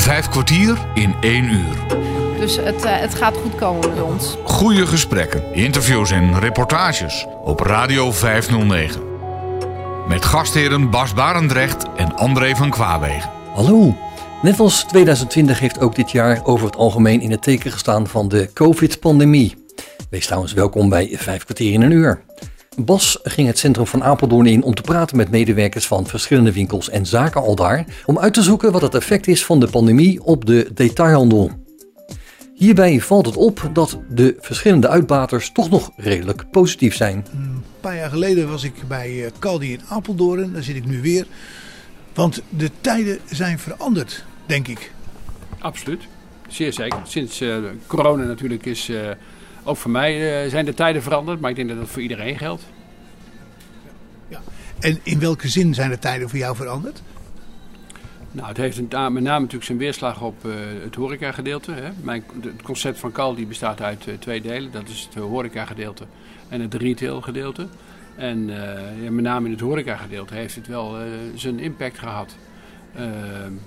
Vijf kwartier in één uur. Dus het, eh, het gaat goed komen met ons. Goede gesprekken, interviews en reportages op Radio 509. Met gastheren Bas Barendrecht en André van Kwaabegen. Hallo. Net als 2020 heeft ook dit jaar over het algemeen in het teken gestaan van de COVID-pandemie. Wees trouwens welkom bij Vijf kwartier in een uur. Bas ging het centrum van Apeldoorn in om te praten met medewerkers van verschillende winkels en zaken al daar, om uit te zoeken wat het effect is van de pandemie op de detailhandel. Hierbij valt het op dat de verschillende uitbaters toch nog redelijk positief zijn. Een paar jaar geleden was ik bij eh, Caldi in Apeldoorn, daar zit ik nu weer. Want de tijden zijn veranderd, denk ik. Absoluut, zeer zeker. Sinds uh, corona natuurlijk is uh, ook voor mij uh, zijn de tijden veranderd, maar ik denk dat dat voor iedereen geldt. En in welke zin zijn de tijden voor jou veranderd? Nou, het heeft met name natuurlijk zijn weerslag op uh, het horecagedeelte. Hè. Mijn, het concept van Caldi bestaat uit uh, twee delen. Dat is het horecagedeelte en het retailgedeelte. En uh, ja, met name in het horecagedeelte heeft het wel zijn impact gehad.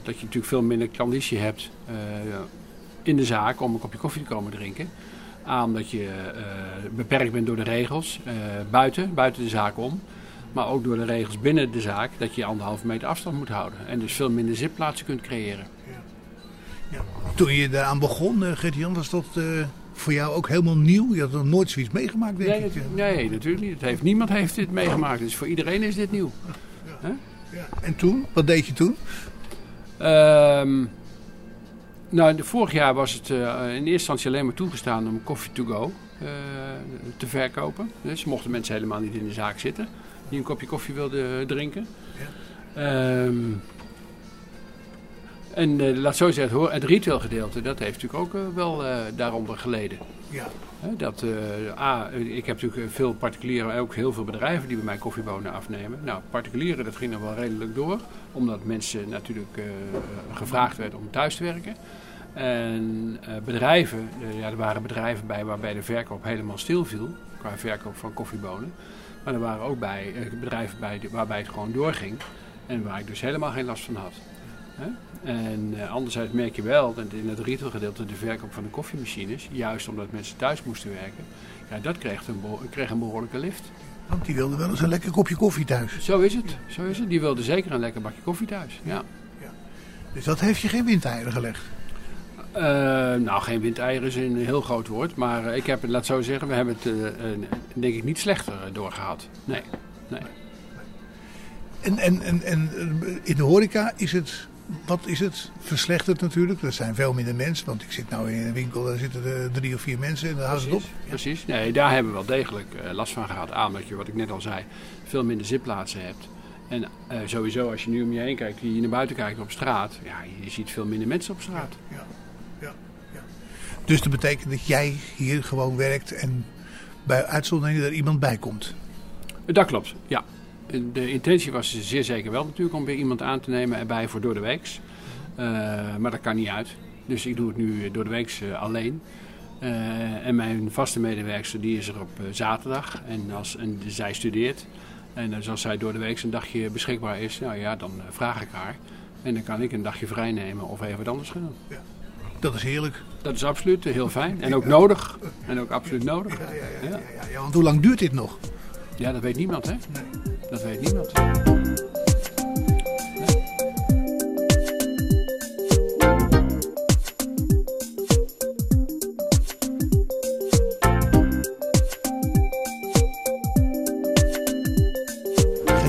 dat je natuurlijk veel minder klanditie hebt in de zaak om een kopje koffie te komen drinken. A, omdat je beperkt bent door de regels buiten, buiten de zaak om. Maar ook door de regels binnen de zaak dat je anderhalve meter afstand moet houden. En dus veel minder zitplaatsen kunt creëren. Ja. Ja. Toen je daaraan begon, uh, Gert-Jan, was dat uh, voor jou ook helemaal nieuw? Je had nog nooit zoiets meegemaakt, denk nee, ik. Nee, natuurlijk niet. Het heeft, niemand heeft dit meegemaakt. Dus voor iedereen is dit nieuw. Ja. Ja. En toen? Wat deed je toen? Um, nou, vorig jaar was het uh, in eerste instantie alleen maar toegestaan om koffie to go te verkopen. Dus mochten mensen helemaal niet in de zaak zitten die een kopje koffie wilde drinken. Ja. Um, en uh, laat zo zeggen, het retailgedeelte, dat heeft natuurlijk ook uh, wel uh, daaronder geleden. Ja. dat, A, ik heb natuurlijk veel particulieren en ook heel veel bedrijven die bij mij koffiebonen afnemen. Nou, particulieren, dat ging dan wel redelijk door, omdat mensen natuurlijk gevraagd werden om thuis te werken. En bedrijven, ja, er waren bedrijven bij waarbij de verkoop helemaal stilviel, qua verkoop van koffiebonen. Maar er waren ook bij, uh, bedrijven bij waarbij het gewoon doorging. En waar ik dus helemaal geen last van had. Hè? En uh, anderzijds merk je wel dat in het retailgedeelte de verkoop van de koffiemachines, juist omdat mensen thuis moesten werken, ja, dat kreeg een, kreeg een behoorlijke lift. Want die wilden wel eens een lekker kopje koffie thuis. Zo is het, zo is het. Die wilden zeker een lekker bakje koffie thuis. Ja. ja. Dus dat heeft je geen windeieren gelegd? Uh, nou, geen windeieren is een heel groot woord. Maar uh, ik heb het, laat zo zeggen, we hebben het uh, denk ik niet slechter doorgehad. Nee, nee. En, en, en, en in de horeca is het, wat is het? Verslechterd natuurlijk. Er zijn veel minder mensen. Want ik zit nou in een winkel, daar zitten er drie of vier mensen en daar houdt het op. Ja. Precies. Nee, daar hebben we wel degelijk last van gehad. Aan dat je, wat ik net al zei, veel minder zitplaatsen hebt. En uh, sowieso, als je nu om je heen kijkt, je naar buiten kijkt op straat, ja, je ziet veel minder mensen op straat. Ja, ja. Dus dat betekent dat jij hier gewoon werkt en bij uitzondering er iemand bij komt. Dat klopt, ja. De intentie was zeer zeker wel natuurlijk om weer iemand aan te nemen erbij voor door de weeks. Uh, maar dat kan niet uit. Dus ik doe het nu door de weeks uh, alleen. Uh, en mijn vaste medewerkster die is er op zaterdag. En, als, en zij studeert. En dus als zij door de week een dagje beschikbaar is, nou ja, dan vraag ik haar. En dan kan ik een dagje vrij nemen of even wat anders gaan doen. Ja. Dat is heerlijk. Dat is absoluut heel fijn. En ook nodig. En ook absoluut nodig. Ja, ja, ja, ja. Want hoe lang duurt dit nog? Ja, dat weet niemand, hè? Nee. Dat weet niemand.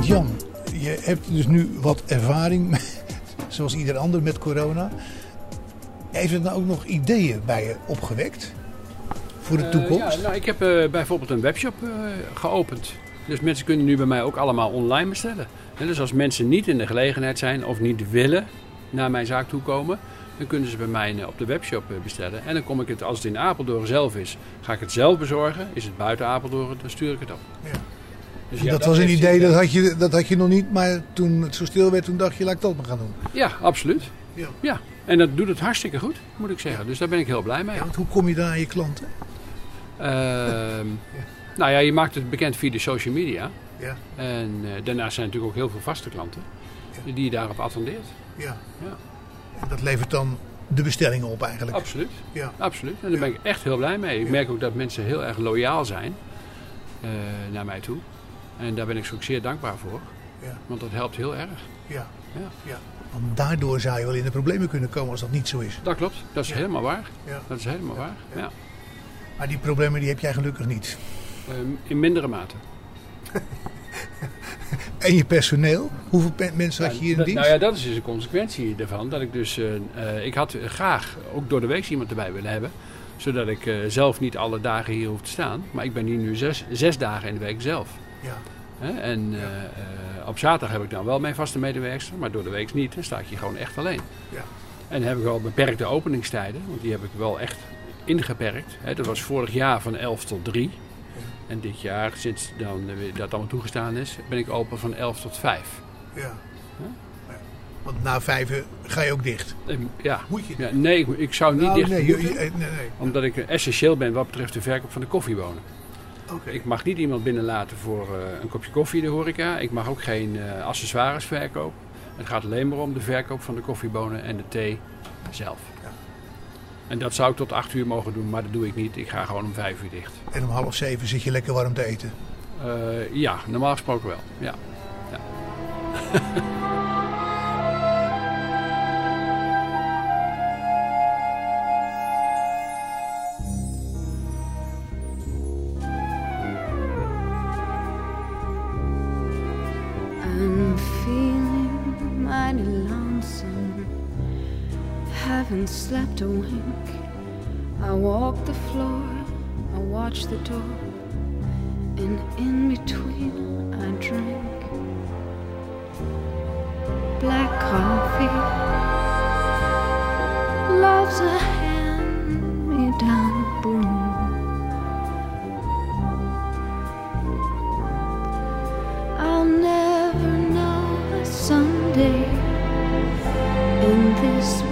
Jan, je hebt dus nu wat ervaring, zoals ieder ander met corona. Heeft het nou ook nog ideeën bij je opgewekt voor de toekomst? Uh, ja, nou, ik heb uh, bijvoorbeeld een webshop uh, geopend. Dus mensen kunnen nu bij mij ook allemaal online bestellen. En dus als mensen niet in de gelegenheid zijn of niet willen naar mijn zaak toe komen, dan kunnen ze bij mij op de webshop bestellen. En dan kom ik het, als het in Apeldoorn zelf is, ga ik het zelf bezorgen. Is het buiten Apeldoorn, dan stuur ik het op. Ja. Dus ja, dat, dat was een idee, dat had, je, dat had je nog niet, maar toen het zo stil werd, toen dacht je, laat ik dat maar gaan doen. Ja, absoluut. Ja. ja. En dat doet het hartstikke goed, moet ik zeggen. Dus daar ben ik heel blij mee. Ja, hoe kom je daar aan je klanten? Uh, ja. Nou ja, je maakt het bekend via de social media. Ja. En uh, daarnaast zijn natuurlijk ook heel veel vaste klanten die je daarop attendeert. Ja. ja. En dat levert dan de bestellingen op eigenlijk. Absoluut. Ja. Absoluut. En daar ben ik echt heel blij mee. Ik merk ook dat mensen heel erg loyaal zijn eh, naar mij toe. En daar ben ik ze ook zeer dankbaar voor. Ja. Want dat helpt heel erg. Ja. Ja. Want daardoor zou je wel in de problemen kunnen komen als dat niet zo is. Dat klopt. Dat is Ja. helemaal waar. Ja. Dat is helemaal waar. Ja. Maar die problemen die heb jij gelukkig niet. Ehm, in mindere mate. En je personeel? Hoeveel pe- mensen had je hier in dat- dienst? Nou ja, dat is dus een consequentie daarvan. Dat ik dus, eh, eh, ik had graag ook door de week iemand erbij willen hebben. Zodat ik eh, zelf niet alle dagen hier hoef te staan. Maar ik ben hier nu zes, zes dagen in de week zelf. Ja. En eh, eh, op zaterdag heb ik dan wel mijn vaste medewerkster. Maar door de week niet. Dan sta ik hier gewoon echt alleen. Ja. En dan heb ik wel beperkte openingstijden. Want die heb ik wel echt ingeperkt. Hè? Dat was vorig jaar van 11 tot 3. En dit jaar, sinds dan, eh, dat allemaal toegestaan is, ben ik open van 11 tot 5. Ja. Want na uur ga je ook dicht. En, ja. Moet je? ja. Nee, ik, zou niet Nou, dicht nee, moeten, je- je- nee, nee. Omdat ik essentieel ben wat betreft de verkoop van de koffiebonen. Ik mag niet iemand binnenlaten voor eh, een kopje koffie in de horeca. Ik mag ook geen eh, accessoires verkopen. Het gaat alleen maar om de verkoop van de koffiebonen en de thee zelf. Ja. En dat zou ik tot 8 uur mogen doen, maar dat doe ik niet. Ik ga gewoon om 5 uur dicht. En om half zeven zit je lekker warm te eten. Eh, ja, normaal gesproken wel. Ja. I'm slept a wink. I walk the floor, I watch the door, and in between I drink black coffee. Love's a hand me down broom. I'll never know a Sunday in this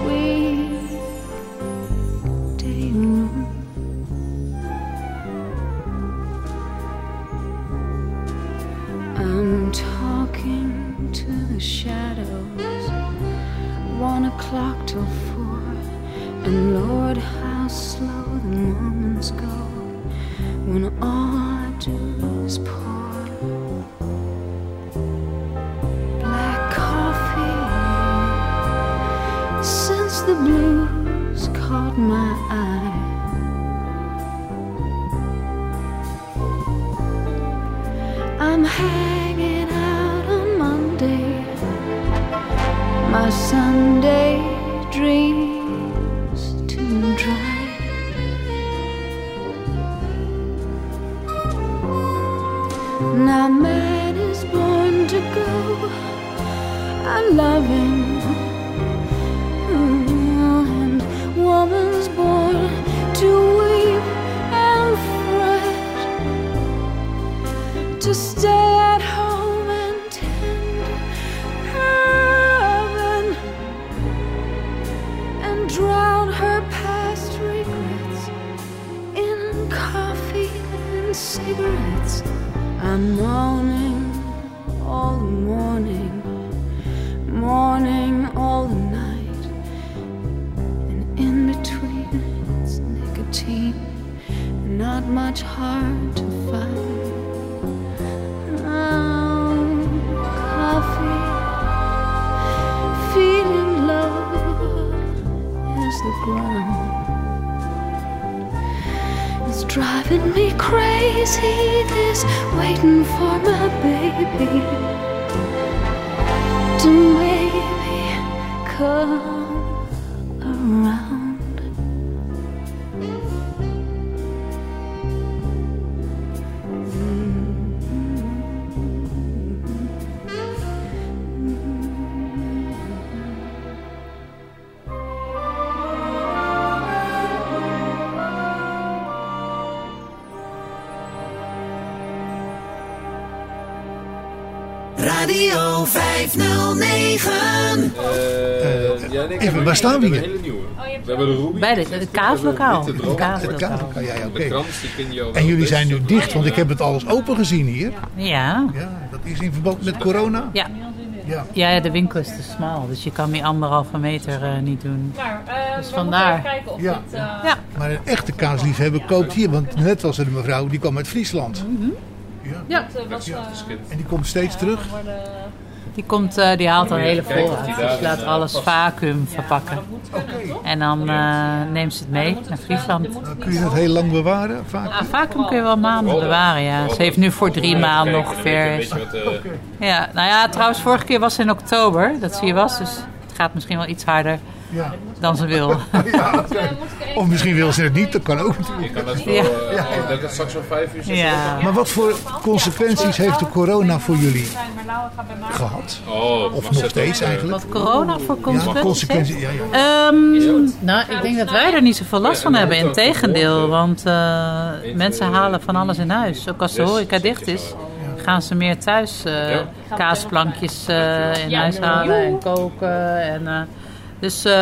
driving me crazy, this waiting for my baby. To maybe come even, waar staan we hier? hele nieuwe. We hebben de Ruby. Bij de, het kaaslokaal. Het kaaslokaal. Ja, ja, oké. En jullie zijn nu dicht, want ik heb het alles open gezien hier. Ja. Ja, dat is in verband met corona. Ja. Ja. Ja, ja, de winkel is te smal, dus je kan die anderhalve meter eh, niet doen. Dus vandaar. Ja. Ja. Maar een echte kaasliefhebber koopt hier, want net was er een mevrouw die kwam uit Friesland. Ja, En die komt steeds terug. Die, komt, eh, die haalt een hele vol uit. Dus je laat alles vacuüm verpakken. En dan eh, neemt ze het mee naar Friesland. Dan kun je het heel lang bewaren, vaak. Ja, vacuüm kun je wel maanden bewaren, ja. Ze heeft nu voor drie maanden ongeveer. Je eh, Ja, nou ja, trouwens, vorige keer was ze in oktober dat ze hier was. Dus het gaat misschien wel iets harder Ja. dan ze wil. Ja. Of misschien wil ze het niet, dat kan ook natuurlijk. je kan dat voor, Ja. eh, ik denk dat straks om vijf uur zit. Ja. Maar wat voor consequenties heeft de corona voor jullie gehad? Oh, Of nog steeds eigenlijk? Wat corona voor Ja, consequenties heeft? Ja, ja. Ehm, nou, ik denk dat wij er niet zoveel last van hebben. Integendeel, want eh, mensen halen van alles in huis. Ook als de horeca dicht is, gaan ze meer thuis eh, kaasplankjes eh, in huis halen en koken. En, eh, dus eh,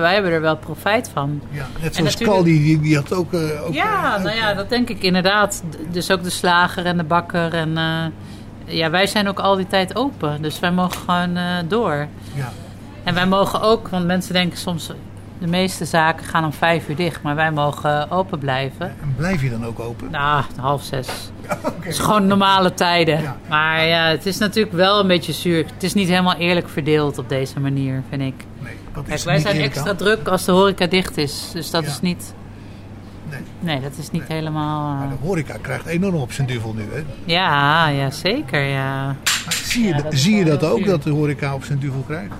wij hebben er wel profijt van. Ja, net zoals Caldi, die, die had ook... ook Ja, eh, nou ja, dat denk ik inderdaad. Dus ook de slager en de bakker. En, ja, wij zijn ook al die tijd open. Dus wij mogen gewoon door. Ja. En wij mogen ook, want mensen denken soms... De meeste zaken gaan om vijf uur dicht, maar wij mogen open blijven. En blijf je dan ook open? Nou, half zes. Het is gewoon normale tijden. Ja. Maar ja, het is natuurlijk wel een beetje zuur. Het is niet helemaal eerlijk verdeeld op deze manier, vind ik. Dat Kijk, wij zijn extra druk als de horeca dicht is. Dus dat Ja. is niet... Nee. Nee, dat is niet helemaal... Maar eh, de horeca krijgt enorm op zijn duvel nu. Hè? Ja, ja, zeker, ja. Zie, je, Ja, dat zie je dat ook, dat de horeca op zijn duvel krijgt?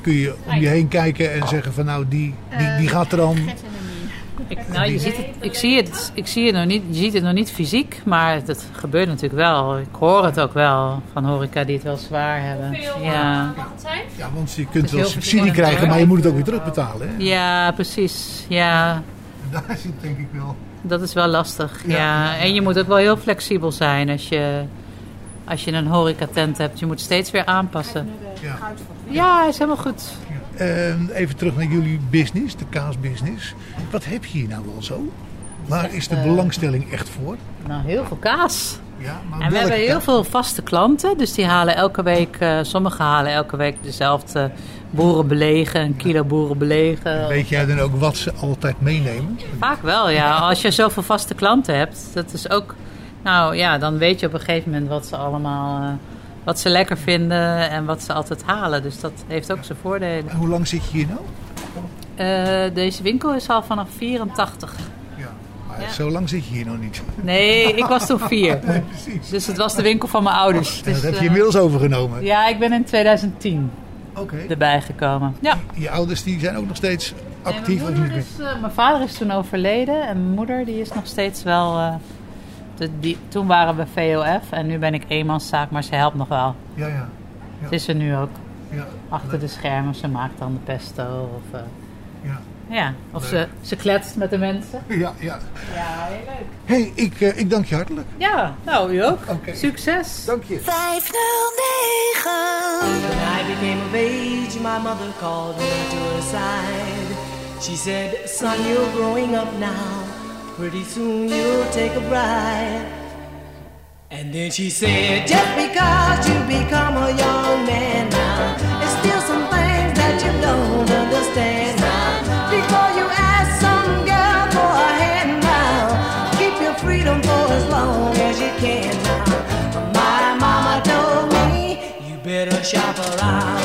Kun je om je heen kijken en zeggen van nou, die, die, die gaat er dan... Ik, nou, je ziet het, ik, zie het, ik zie het nog niet, je ziet het nog niet fysiek, maar dat gebeurt natuurlijk wel. Ik hoor het ook wel van horeca die het wel zwaar hebben. Ja, Ja, want je kunt wel subsidie krijgen, maar je moet het ook weer terugbetalen. Hè? ja precies. Ja, En daar zit denk ik wel... dat is wel lastig. Ja, Ja. En je moet ook wel heel flexibel zijn als je, als je een horecatent hebt. Je moet steeds weer aanpassen. Ja. Ja, is helemaal goed. Even terug naar jullie business, de kaasbusiness. Wat heb je hier nou wel zo? Waar is de eh, belangstelling echt voor? Nou, heel veel kaas. Ja, maar En we hebben heel kaas? veel vaste klanten. Dus die halen elke week, eh, sommigen halen elke week dezelfde boerenbelegen, een kilo boerenbelegen. Weet jij dan ook wat ze altijd meenemen? Vaak wel, ja. Als je zoveel vaste klanten hebt, dat is ook... Nou ja, dan weet je op een gegeven moment wat ze allemaal... eh, wat ze lekker vinden en wat ze altijd halen. Dus dat heeft ook zijn voordelen. En hoe lang zit je hier nou? Eh, deze winkel is al vanaf 84. Ja, maar Ja. zo lang zit je hier nog niet. Nee, ik was toen vier. Nee, precies. Dus het was de winkel van mijn ouders. En dat Dus, heb je eh, inmiddels overgenomen. Ja, ik ben in 2010 Oké. erbij gekomen. Ja. Je ouders die zijn ook nog steeds actief Nee, mijn, is, eh, mijn vader is toen overleden en mijn moeder die is nog steeds wel. De, die, toen waren we VOF en nu ben ik eenmanszaak, maar ze helpt nog wel. Ja, ja. Het is er nu ook ja, achter de schermen. Ze maakt dan de pesto of, eh, ja. ja, of ze, ze kletst met de mensen. Ja, ja. Ja, heel leuk. hey, ik, eh, ik dank je hartelijk. Ja, nou u ook. Succes. Dank je. 509. When I became of age, my mother called me to her side. She said, Son, you're growing up now. Pretty soon you'll take a bride. And then she said, Just because you become a young man now, there's still some things that you don't understand now. Before you ask some girl for a hand now, keep your freedom for as long as you can now. My mama told me, You better shop around.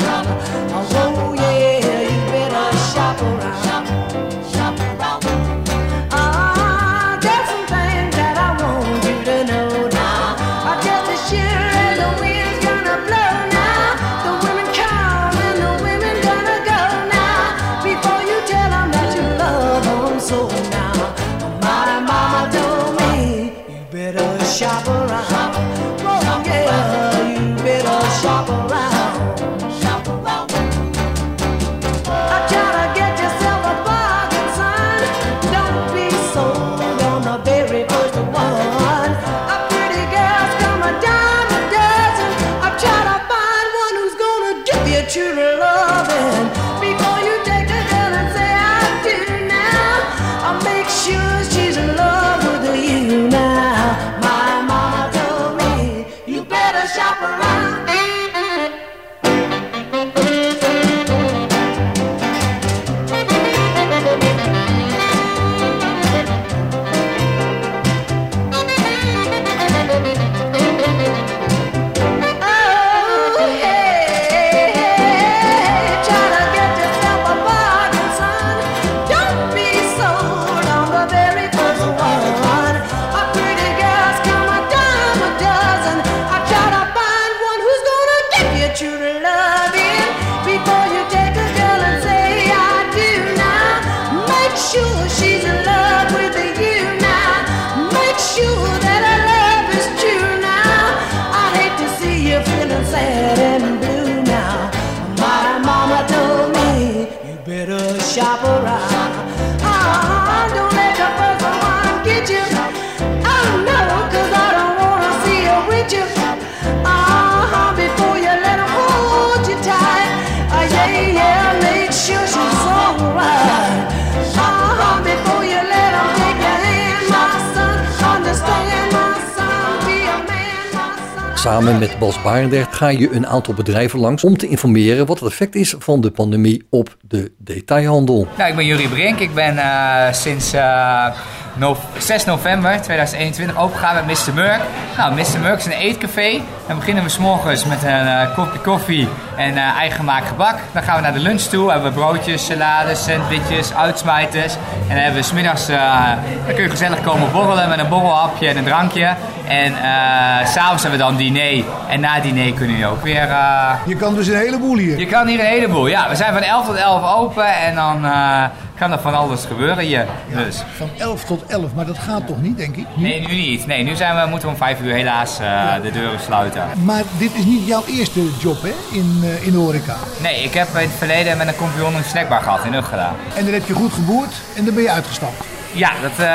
Met Bas Barendrecht ga je een aantal bedrijven langs om te informeren wat het effect is van de pandemie op de detailhandel. Nou, ik ben Jurie Brink. Ik ben eh, sinds eh, no- 6 november 2021 opengegaan met Mr. Murk. Nou, Mr. Murk is een eetcafé. Dan beginnen we s'morgens met een eh, kopje koffie en eh eigen gemaakt gebak. Dan gaan we naar de lunch toe. Hebben we broodjes, salades, sandwiches, uitsmijters. En dan hebben we smiddags, eh dan kun je gezellig komen borrelen met een borrelhapje en een drankje. En eh, s'avonds hebben we dan diner. En na diner kunnen je ook weer... eh, Je kan dus een heleboel hier. je kan hier een heleboel. Ja, we zijn van 11 tot 11 open en dan eh, kan er van alles gebeuren hier. Dus. Van 11 tot 11, maar dat gaat toch niet, denk ik? Nu? Nee, nu niet. Nee, nu zijn we, moeten we om 5 uur helaas eh, de deuren sluiten. Maar dit is niet jouw eerste job, hè, in, in de horeca. Nee, ik heb in het verleden met een compagnon een snackbar gehad in gedaan. En dan heb je goed geboerd en dan ben je uitgestapt. Ja, dat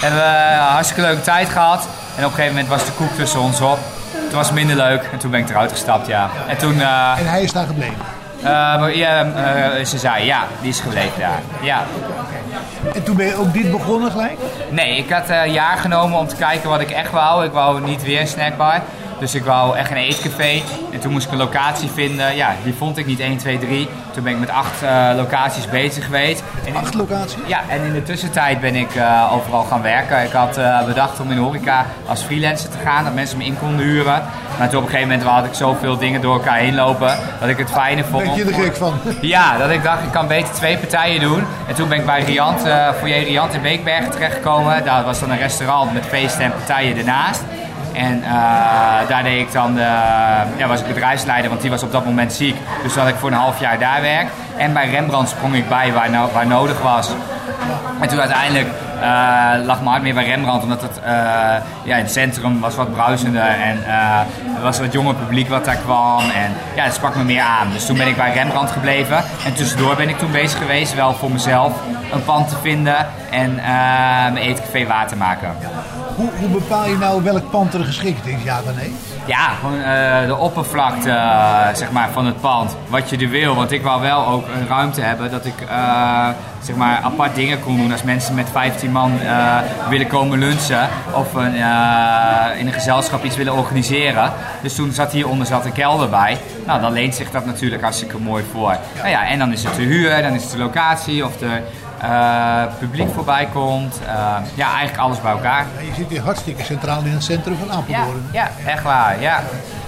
hebben we een hartstikke leuke tijd gehad. En op een gegeven moment was de koek tussen ons op. Toen was het minder leuk en toen ben ik eruit gestapt, ja. En toen... eh, En hij is daar gebleven. eh, ja, eh, ze zei ja, die is gebleven daar. Ja. En toen ben je ook dit begonnen gelijk? Nee, ik had een jaar genomen om te kijken wat ik echt wou. Ik wou niet weer een snackbar. Dus ik wou echt een eetcafé. En toen moest ik een locatie vinden. Ja, die vond ik niet 1, 2, 3. Toen ben ik met acht eh, locaties bezig geweest. En Acht locaties? ja, en in de tussentijd ben ik eh, overal gaan werken. Ik had eh, bedacht om in de horeca als freelancer te gaan, dat mensen me in konden huren. Maar toen op een gegeven moment had ik zoveel dingen door elkaar heen lopen, dat ik het fijner vond. Ben je er gek van? Ja, dat ik dacht, ik kan beter twee partijen doen. En toen ben ik bij Riant, foyer Riant in Beekbergen terechtgekomen. Daar was dan een restaurant met feesten en partijen ernaast. En eh, daar deed ik dan, eh, ja, was ik bedrijfsleider, want die was op dat moment ziek. Dus dat ik voor een half jaar daar werk. En bij Rembrandt sprong ik bij waar, waar nodig was. En toen uiteindelijk eh, lag mijn hart meer bij Rembrandt, omdat het, eh, ja, het centrum was wat bruisender en was wat jonger publiek wat daar kwam. En ja, dat sprak me meer aan. Dus toen ben ik bij Rembrandt gebleven. En tussendoor ben ik toen bezig geweest, wel voor mezelf, een pand te vinden en eh, mijn eetcafé waar te maken. Hoe, hoe bepaal je nou welk pand er geschikt is? Ja dan nee? Ja, gewoon eh, de oppervlakte eh, zeg maar, van het pand. Wat je er wil. Want ik wou wel ook een ruimte hebben dat ik zeg maar, apart dingen kon doen. Als mensen met 15 man willen komen lunchen of een, in een gezelschap iets willen organiseren. Dus toen zat hieronder zat een kelder bij. Nou, dan leent zich dat natuurlijk hartstikke mooi voor. Nou ja, en dan is het de huur, dan is het de locatie of er eh, publiek voorbij komt. Eh, ja, eigenlijk alles bij elkaar. En je zit hier hartstikke centraal in het centrum van Apeldoorn. ja, echt waar. Ja.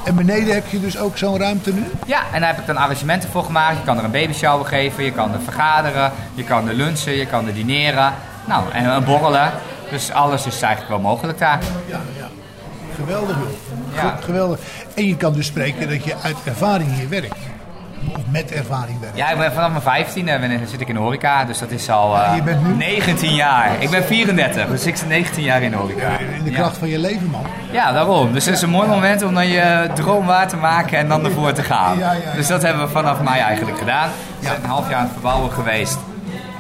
En beneden heb je dus ook zo'n ruimte nu? Ja, en daar heb ik dan arrangementen voor gemaakt. Je kan er een babyshower geven, je kan er vergaderen, je kan er lunchen, je kan er dineren. Nou, en een borrelen. Dus alles is eigenlijk wel mogelijk daar. Ja, ja. Geweldig joh. Ja. Ge- Geweldig. En je kan dus spreken dat je uit ervaring hier werkt. Of met ervaring werkt. Ja, ik ben vanaf mijn 15 ben, zit ik in de horeca, dus dat is al eh, Je bent nu- 19 jaar. Ik ben 34, dus ik zit 19 jaar in de horeca. In de Ja. kracht van je leven, man. Ja, daarom. Dus het is een mooi moment om dan je droom waar te maken en dan ervoor te gaan. Ja, ja, ja. Dus dat hebben we vanaf mei eigenlijk gedaan. We zijn een half jaar aan het verbouwen geweest.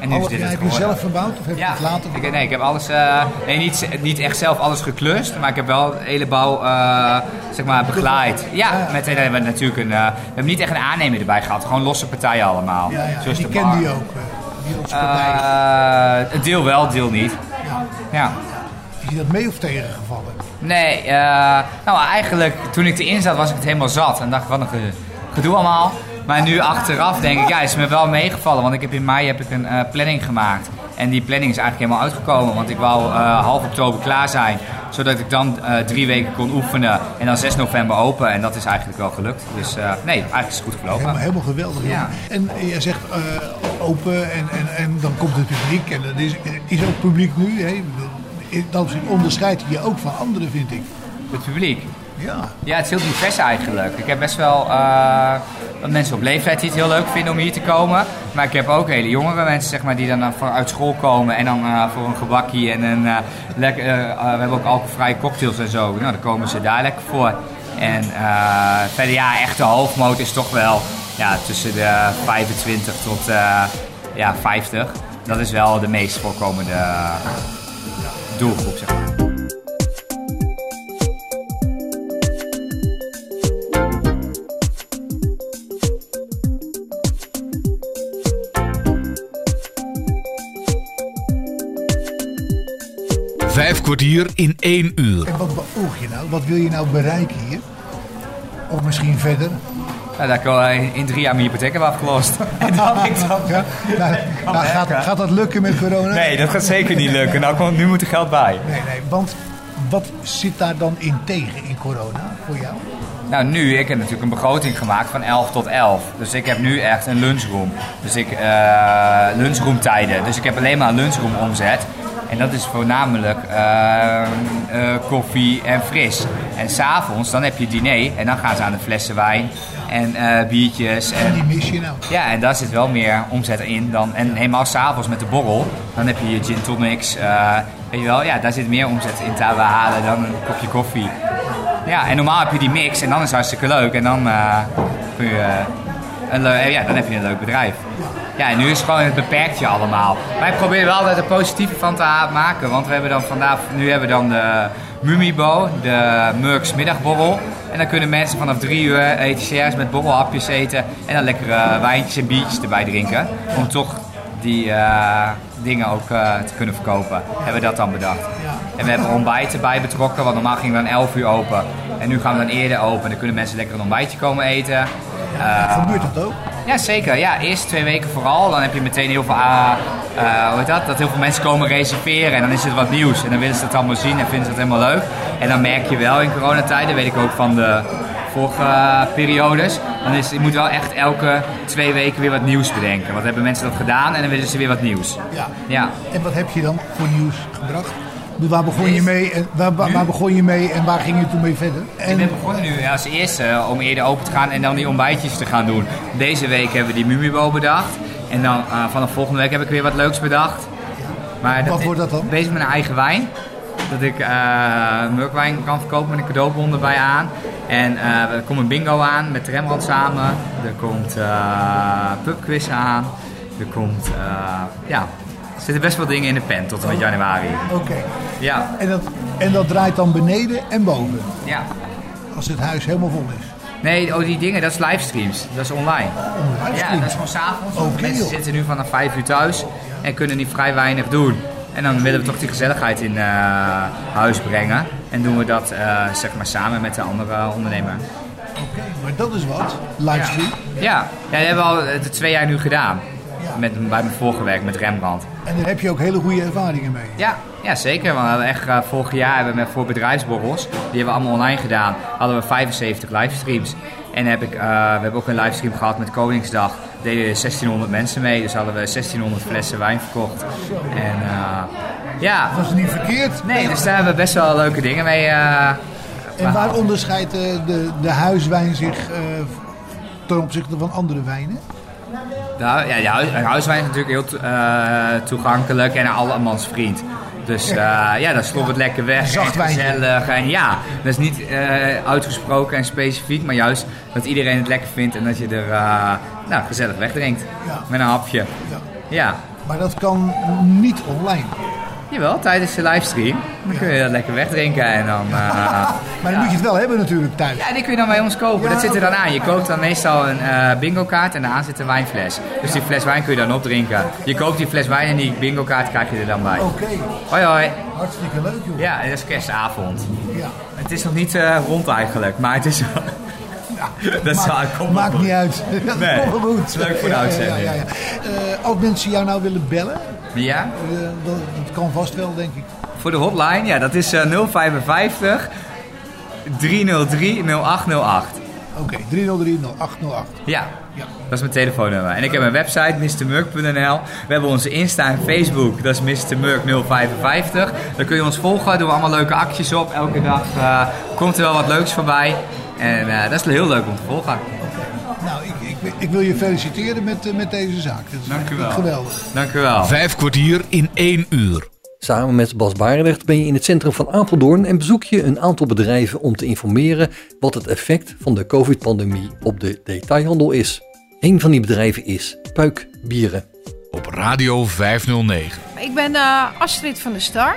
En nu is dit het heb je zelf verbouwd of heb je Ja, het later ik, nee, ik heb alles, eh, nee, niet, niet echt zelf alles geklust, maar ik heb wel de hele bouw eh, zeg maar, begeleid. Ja, met, hebben we natuurlijk een, eh, we hebben niet echt een aannemer erbij gehad, gewoon losse partijen allemaal. Ja, ja. Zoals Die de kende je ook. eh, Die. Eh, een deel wel, deel niet. Ja. Is je dat mee of tegengevallen? Nee, eh, nou eigenlijk toen ik erin zat was ik het helemaal zat en dacht ik wat een ge- gedoe allemaal. Maar nu achteraf denk ik, ja, is me wel meegevallen. Want ik heb in mei heb ik een eh, planning gemaakt. En die planning is eigenlijk helemaal uitgekomen. Want ik wou eh, half oktober klaar zijn. Zodat ik dan eh, drie weken kon oefenen. En dan 6 november open. En dat is eigenlijk wel gelukt. Dus nee, eigenlijk is het goed Helemaal, gelopen. helemaal geweldig. joh. Ja. En je zegt open en, en, en dan komt het publiek. En er is, is ook publiek nu. Hè? Dat onderscheidt je ook van anderen, vind ik. Het publiek. Ja. Ja, het is heel divers eigenlijk. Ik heb best wel wat mensen op leeftijd het heel leuk vinden om hier te komen. Maar ik heb ook hele jongere mensen zeg maar, die dan eh, van uit school komen en dan eh, voor een gebakje en een eh, lekker, we hebben ook alcoholvrije cocktails en zo. Nou, dan komen ze daar lekker voor. En verder ja, echt de hoofdmoot is toch wel ja, tussen de 25 tot ja, 50. Dat is wel de meest voorkomende doelgroep, zeg maar. Kwartier in één uur. En wat beoog je nou? Wat wil je nou bereiken hier? Of misschien verder? Ja, dat ik wel eh, in drie jaar mijn hypotheek heb afgelost. en dan ik dan... Ja? Nou, nou, gaat, gaat dat lukken met corona? Nee, dat gaat zeker niet lukken. Nou, komt- nu moet er geld bij. Nee, nee, want wat zit daar dan in tegen in corona voor jou? Nou, nu, ik heb natuurlijk een begroting gemaakt van 11 tot 11. Dus ik heb nu echt een lunchroom. Dus ik, eh lunchroomtijden. Dus ik heb alleen maar een lunchroom omzet. En dat is voornamelijk eh, eh, koffie en fris. En s'avonds, dan heb je diner. En dan gaan ze aan de flessen wijn en eh, biertjes. En, Die mis je nou. ja, en daar zit wel meer omzet in dan. En helemaal s'avonds met de borrel, dan heb je je gin tonics. weet je wel, ja, daar zit meer omzet in te halen dan een kopje koffie. Ja, en normaal heb je die mix en dan is het hartstikke leuk. En dan, kun je, een ja, dan heb je een leuk bedrijf. Ja, en nu is het gewoon, het beperkt je allemaal. Wij proberen wel altijd er positieve van te maken. Want we hebben dan vandaag, nu hebben we dan de Mumibo, de Murks middagborrel. En dan kunnen mensen vanaf drie uur etcrs met borrelhapjes eten. En dan lekkere wijntjes en biertjes erbij drinken. Om toch die eh, dingen ook eh, te kunnen verkopen. Hebben we dat dan bedacht. En we hebben ontbijt erbij betrokken, want normaal gingen we dan 11 uur open. En nu gaan we dan eerder open. Dan kunnen mensen lekker een ontbijtje komen eten. Eh, Gebeurt dat ook? Ja, zeker. Ja, eerst twee weken vooral. Dan heb je meteen heel veel, eh, hoe heet dat? Dat heel veel mensen komen reserveren en dan is het wat nieuws. En dan willen ze het allemaal zien en vinden ze het helemaal leuk. En dan merk je wel in coronatijden, weet ik ook van de vorige periodes. Dan is, je moet wel echt elke twee weken weer wat nieuws bedenken. Want hebben mensen dat gedaan en dan willen ze weer wat nieuws. Ja. Ja. En wat heb je dan voor nieuws gebracht? Waar begon je mee en, waar, waar, waar begon je mee en waar ging je toen mee verder? Ik En ben begonnen nu als eerste eh, om eerder open te gaan en dan die ontbijtjes te gaan doen. Deze week hebben we die Mumibo bedacht. En dan eh, vanaf volgende week heb ik weer wat leuks bedacht. Maar Wat wordt dat dan? Bezig met een eigen wijn. Dat ik eh melkwijn kan verkopen met een cadeaubon erbij aan. En eh, er komt een bingo aan met Rembrandt samen. Er komt pubquiz aan. Er komt, ja, er zitten best wel dingen in de pen tot en met januari. Oké. Ja, En, dat, en dat draait dan beneden en boven, ja. als het huis helemaal vol is. Nee, oh, die dingen, dat is livestreams. Dat is online. Ja, livestream. dat is gewoon s'avonds. Oké, Mensen joh. zitten nu vanaf 5 uur thuis en kunnen niet vrij weinig doen. En dan willen we toch die gezelligheid in eh, huis brengen. En doen we dat eh, zeg maar samen met de andere ondernemer. Oké, maar dat is wat. Livestream. Ja, ja dat hebben we al eh, de twee jaar nu gedaan. Met, bij mijn vorige werk met Rembrandt. En daar heb je ook hele goede ervaringen mee. Ja, ja zeker. Want we hebben echt, eh, vorig jaar hebben we met, voor bedrijfsborrels, die hebben we allemaal online gedaan, hadden we 75 livestreams. En heb ik, eh, we hebben ook een livestream gehad met Koningsdag. Daar deden 1600 mensen mee, dus hadden we 1600 flessen wijn verkocht. En eh, ja, Dat is niet verkeerd. nee, dus daar hebben we best wel leuke dingen mee. En waar onderscheidt de, de huiswijn zich ten opzichte van andere wijnen? Ja, de huiswijn is natuurlijk heel eh, toegankelijk en een allemans vriend. Dus eh, ja, dan slopt het lekker weg. Zacht gezellig. En ja, dat is niet eh, uitgesproken en specifiek, maar juist dat iedereen het lekker vindt en dat je er eh, nou, gezellig wegdrinkt. Ja. Met een hapje. Ja. Ja. Maar dat kan niet online. Jawel, tijdens de livestream. Dan kun je dat lekker wegdrinken en dan... eh, Maar dan moet je het wel hebben natuurlijk thuis. Ja, die kun je dan bij ons kopen. Ja, dat zit er dan aan. Je koopt dan meestal een eh bingo kaart en daaraan zit een wijnfles. Dus die fles wijn kun je dan opdrinken. Je koopt die fles wijn en die bingo kaart krijg je er dan bij. Oké, Hoi hoi. hartstikke leuk joh. Ja, dat is kerstavond. Ja. Het is nog niet eh, rond eigenlijk, maar het is. Dat Maakt, niet uit. Dat Nee, komt wel goed. leuk voor de uitzending. Ja. Eh, als mensen jou nou willen bellen, Ja, eh, dat, dat kan vast wel denk ik. voor de hotline, ja, dat is eh 055 303 0808. Oké, 303 0808. Ja, Ja. dat is mijn telefoonnummer. En ik heb een website, mrmurk.nl. We hebben onze Insta en Facebook, dat is mrmurk055. Daar kun je ons volgen, doen we allemaal leuke acties op. Elke dag eh, komt er wel wat leuks voorbij. En eh, dat is heel leuk om te volgen. Nou, ik, ik, ik wil je feliciteren met, eh, met deze zaak. Dat is Dank u wel. Geweldig. Dank u wel. Vijf kwartier in één uur. Samen met Bas Barendrecht ben je in het centrum van Apeldoorn en bezoek je een aantal bedrijven om te informeren wat het effect van de COVID-pandemie op de detailhandel is. Een van die bedrijven is Puik Bieren. Op Radio 509. Ik ben eh, Astrid van der Star.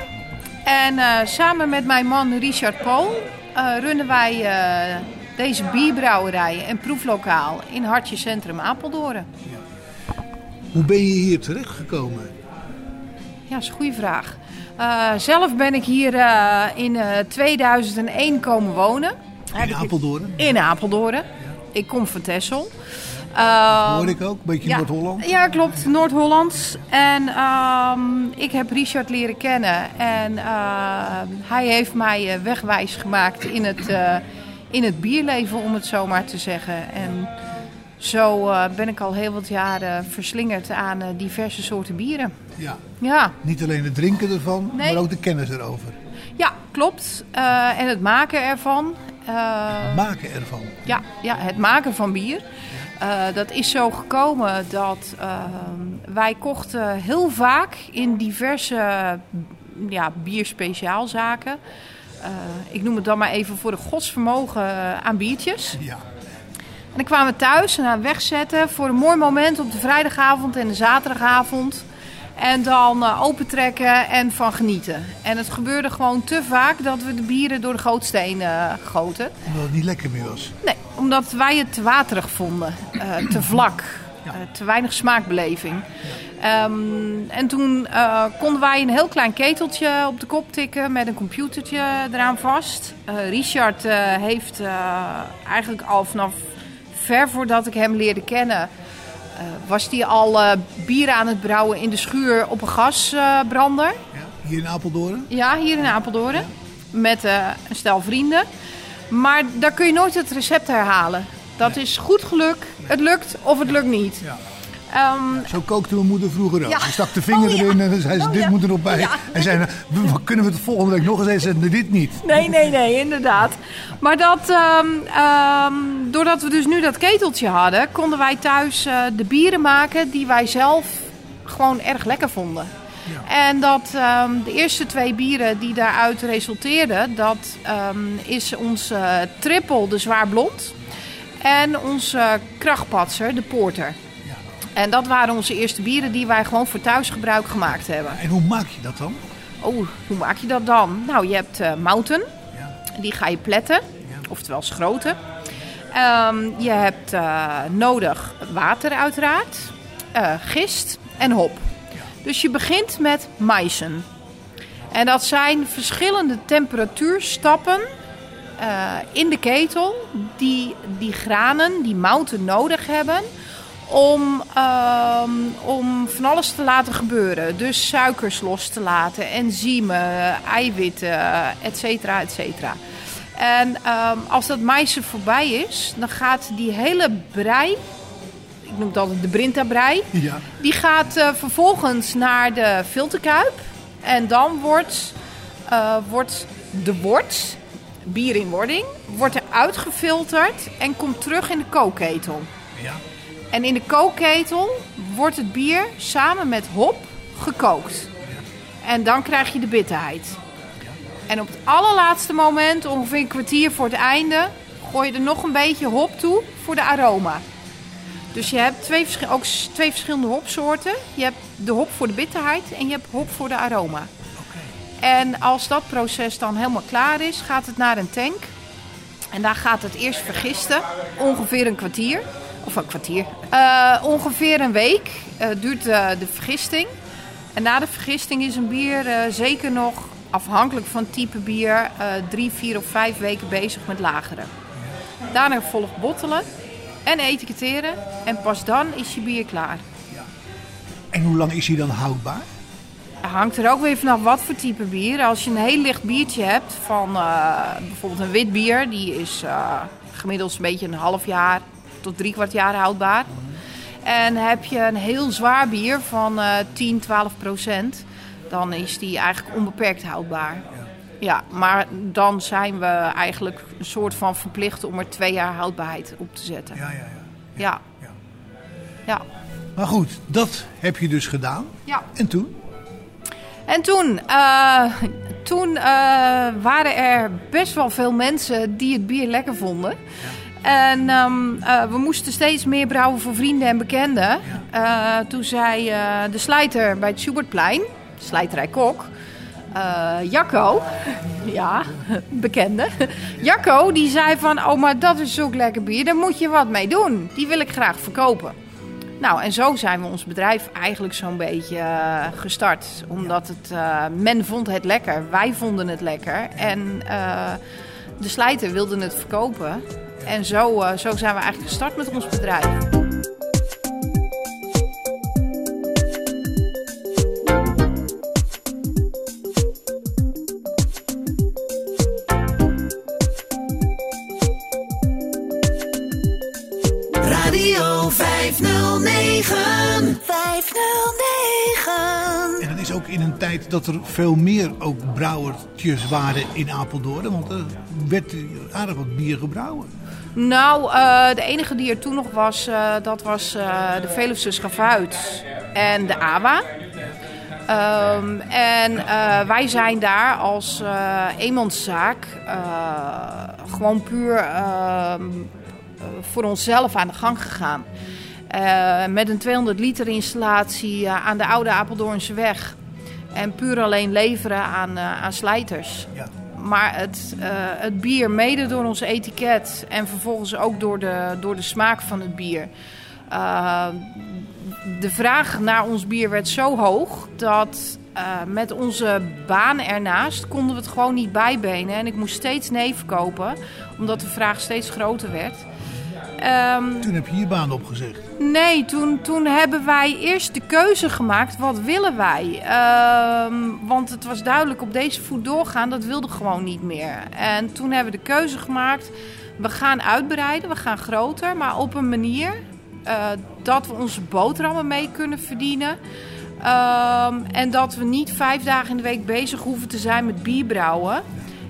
En eh, samen met mijn man Richard Pool eh, runnen wij eh, deze bierbrouwerij en proeflokaal in Hartje Centrum Apeldoorn. Hoe ben je hier terechtgekomen? Ja, dat is een goede vraag. Eh, zelf ben ik hier eh, in eh, 2001 komen wonen. In Apeldoorn? In Apeldoorn. Ik kom van Texel. Uh, Hoor ik ook, een beetje ja, Noord-Holland. Ja, klopt, Noord-Hollands. En ehm, ik heb Richard leren kennen. En eh, hij heeft mij eh, wegwijs gemaakt in het, eh, in het bierleven, om het zo maar te zeggen. En zo eh, ben ik al heel wat jaren verslingerd aan diverse soorten bieren. Ja. Ja, Niet alleen het drinken ervan, Nee. maar ook de kennis erover. ja klopt. En het maken ervan. Maken ervan. Ja, ja, het maken van bier. Eh, dat is zo gekomen dat eh, wij kochten heel vaak in diverse ja, bierspeciaalzaken. Eh, ik noem het dan maar even voor de godsvermogen eh, aan biertjes. Ja. En dan kwamen we thuis en aan wegzetten voor een mooi moment op de vrijdagavond en de zaterdagavond. En dan opentrekken en van genieten. En het gebeurde gewoon te vaak dat we de bieren door de gootsteen goten. Omdat het niet lekker meer was. Nee, omdat wij het te waterig vonden, eh, te vlak, eh, te weinig smaakbeleving. Ehm, en toen eh, konden wij een heel klein keteltje op de kop tikken met een computertje eraan vast. Richard heeft eigenlijk al vanaf ver voordat ik hem leerde kennen, was hij al bier aan het brouwen in de schuur op een gasbrander. Ja. Hier in Apeldoorn. Ja, hier in Apeldoorn. Met een stel vrienden. Maar daar kun je nooit het recept herhalen. Dat is goed geluk. Het lukt of het lukt niet. Ja. Ehm, Zo kookte mijn moeder vroeger ook. Ja. Ze stak de vinger Oh, ja. erin en dan zei ze, Oh, dit moet er nog bij. En zei, nou, kunnen we het volgende week nog eens eten? Ze zei, dit niet. nee, nee, nee, inderdaad. Maar dat, ehm, ehm, doordat we dus nu dat keteltje hadden, konden wij thuis eh, de bieren maken die wij zelf gewoon erg lekker vonden. En dat ehm, de eerste twee bieren die daaruit resulteerden, dat ehm, is ons eh, triple, de zwaar blond. En onze krachtpatser, de porter. En dat waren onze eerste bieren die wij gewoon voor thuisgebruik gemaakt hebben. En hoe maak je dat dan? Oh, hoe maak je dat dan? Nou, je hebt eh mouten. Die ga je pletten, oftewel schroten. Ehm, je hebt eh, nodig water uiteraard, eh, gist en hop. Dus je begint met maïsen. En dat zijn verschillende temperatuurstappen eh, in de ketel die die granen, die mouten nodig hebben om, ehm, om van alles te laten gebeuren. Dus suikers los te laten, enzymen, eiwitten, et cetera, et cetera. En ehm, als dat maïsen voorbij is, dan gaat die hele brei, ik noem het altijd de Brinta-brei, Ja. die gaat eh, vervolgens naar de filterkuip. En dan wordt, eh, wordt de wort, bier in wording, wordt er uitgefilterd en komt terug in de kookketel. Ja. En in de kookketel wordt het bier samen met hop gekookt. En dan krijg je de bitterheid. En op het allerlaatste moment, ongeveer een kwartier voor het einde, gooi je er nog een beetje hop toe voor de aroma. Dus je hebt twee, ook twee verschillende hopsoorten. Je hebt de hop voor de bitterheid en je hebt hop voor de aroma. En als dat proces dan helemaal klaar is, gaat het naar een tank. En daar gaat het eerst vergisten, ongeveer een kwartier. Of een kwartier. Eh, ongeveer een week eh, duurt eh, de vergisting. En na de vergisting is een bier eh, zeker nog, afhankelijk van type bier, drie, vier of vijf weken bezig met lageren. Daarna volgt bottelen en etiketteren. En pas dan is je bier klaar. En hoe lang is hij dan houdbaar? Hangt er ook weer vanaf wat voor type bier. Als je een heel licht biertje hebt van eh, bijvoorbeeld een wit bier, die is eh, gemiddeld een beetje een half jaar tot drie kwart jaar houdbaar. En heb je een heel zwaar bier van eh 10, 12 procent, dan is die eigenlijk onbeperkt houdbaar. Ja, maar dan zijn we eigenlijk een soort van verplicht om er twee jaar houdbaarheid op te zetten. Ja, ja, Ja. ja. Ja. Maar goed, dat heb je dus gedaan. Ja. En toen? En toen, eh, toen eh, waren er best wel veel mensen die het bier lekker vonden. En ehm, eh, we moesten steeds meer brouwen voor vrienden en bekenden. Eh, toen zei de slijter bij het Schubertplein, slijterij Kok, eh, Jacco, ja, bekende. Jacco, die zei van, oh maar dat is zulk lekker bier, daar moet je wat mee doen. Die wil ik graag verkopen. Nou, en zo zijn we ons bedrijf eigenlijk zo'n beetje eh, gestart. Omdat het, eh, men vond het lekker, wij vonden het lekker. En de slijter wilde het verkopen. En zo, zo zijn we eigenlijk gestart met ons bedrijf. Ook in een tijd dat er veel meer ook brouwertjes waren in Apeldoorn. Want er werd aardig wat bier gebrouwen. Nou, eh, de enige die er toen nog was, eh, dat was eh, de Veluwse Schavuit en de AWA. Ehm, en wij zijn daar als eenmanszaak gewoon puur ehm, eh, voor onszelf aan de gang gegaan. Met een 200 liter installatie aan de oude Apeldoornse weg. En puur alleen leveren aan, eh, aan slijters. Maar het, eh, het bier, mede door ons etiket en vervolgens ook door de, door de smaak van het bier. eh, de vraag naar ons bier werd zo hoog dat met onze baan ernaast konden we het gewoon niet bijbenen. En ik moest steeds nee verkopen, omdat de vraag steeds groter werd. Ehm, Toen heb je je baan opgezegd. Nee, toen, toen hebben wij eerst de keuze gemaakt. Wat willen wij? Ehm, want het was duidelijk op deze voet doorgaan. Dat wilde gewoon niet meer. En toen hebben we de keuze gemaakt. We gaan uitbreiden. We gaan groter. Maar op een manier eh, dat we onze boterhammen mee kunnen verdienen. Ehm, en dat we niet vijf dagen in de week bezig hoeven te zijn met bierbrouwen.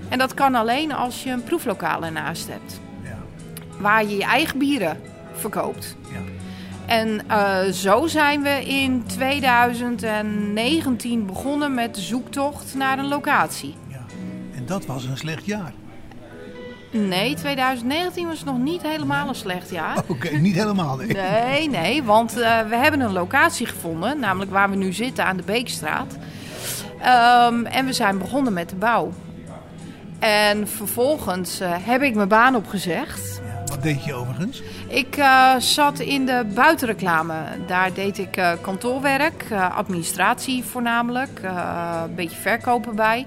En dat kan alleen als je een proeflokaal ernaast hebt. Waar je je eigen bieren verkoopt. En eh, zo zijn we in 2019 begonnen met de zoektocht naar een locatie. En dat was een slecht jaar. Nee, 2019 was nog niet helemaal een slecht jaar. Oké, niet helemaal. Nee. Nee, nee, want eh, we hebben een locatie gevonden, namelijk waar we nu zitten aan de Beekstraat. Ehm, en we zijn begonnen met de bouw. En vervolgens eh, heb ik mijn baan opgezegd. Wat deed je overigens? Ik eh, zat in de buitenreclame. Daar deed ik eh, kantoorwerk, eh, administratie voornamelijk, een beetje verkopen bij.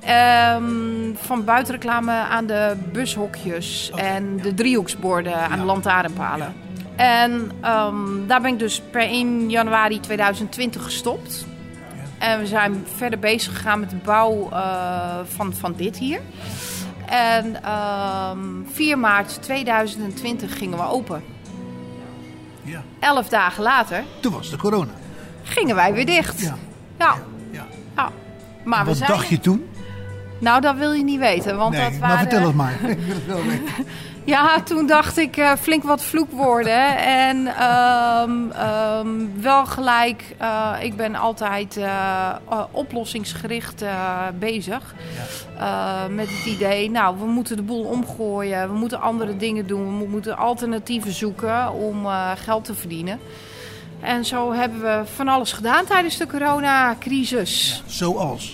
Ehm, van buitenreclame aan de bushokjes en de driehoeksborden aan de lantaarnpalen. En ehm, daar ben ik dus per 1 januari 2020 gestopt. En we zijn verder bezig gegaan met de bouw van, van dit hier. En ehm 4 maart 2020 gingen we open. Ja. Elf dagen later Toen was de corona. gingen wij weer dicht. Ja. Ja. ja. Maar we Wat zijn... dacht je toen? Nou, dat wil je niet weten. Want nee, dat waren... maar vertel het maar. Ik wil het wel weten. Ja, toen dacht ik eh, flink wat vloekwoorden. En ehm, ehm, wel gelijk, eh, ik ben altijd eh, oplossingsgericht bezig. Met het idee, nou, we moeten de boel omgooien. We moeten andere dingen doen. We moeten alternatieven zoeken om geld te verdienen. En zo hebben we van alles gedaan tijdens de coronacrisis. Zoals?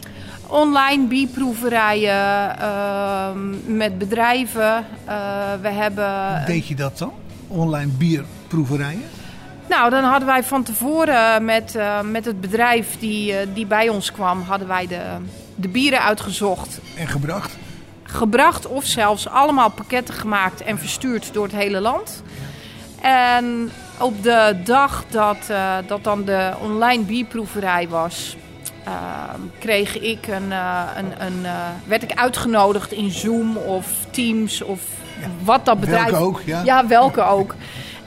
Online bierproeverijen ehm, met bedrijven. Eh, we hebben. Deed je dat dan? Online bierproeverijen? Nou, dan hadden wij van tevoren met, eh, met het bedrijf die, eh, die bij ons kwam, hadden wij de, de bieren uitgezocht. En gebracht? Gebracht of zelfs allemaal pakketten gemaakt en verstuurd door het hele land. En op de dag dat, dat dan de online bierproeverij was, kreeg ik een, eh, een, een, eh, werd ik uitgenodigd in Zoom of Teams of wat dat bedrijf... Welke ook, ja. Ja, welke ook.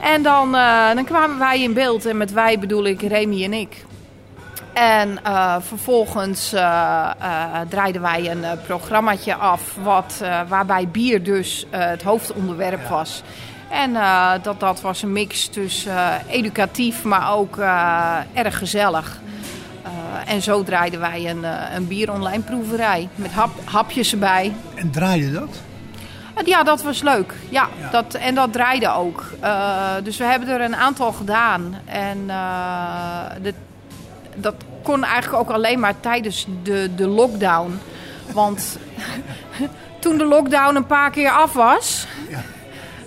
En dan, eh, dan kwamen wij in beeld. En met wij bedoel ik Remy en ik. En vervolgens draaiden wij een programmaatje af wat, waarbij bier dus het hoofdonderwerp ja. was. En dat, dat was een mix tussen educatief, maar ook erg gezellig. En zo draaiden wij een, een bier-online proeverij met hap, hapjes erbij. En draaide dat? Ja, dat was leuk. Ja, Dat, en dat draaide ook. Uh, dus we hebben er een aantal gedaan. En uh, de, dat kon eigenlijk ook alleen maar tijdens de, de lockdown. Want toen de lockdown een paar keer af was...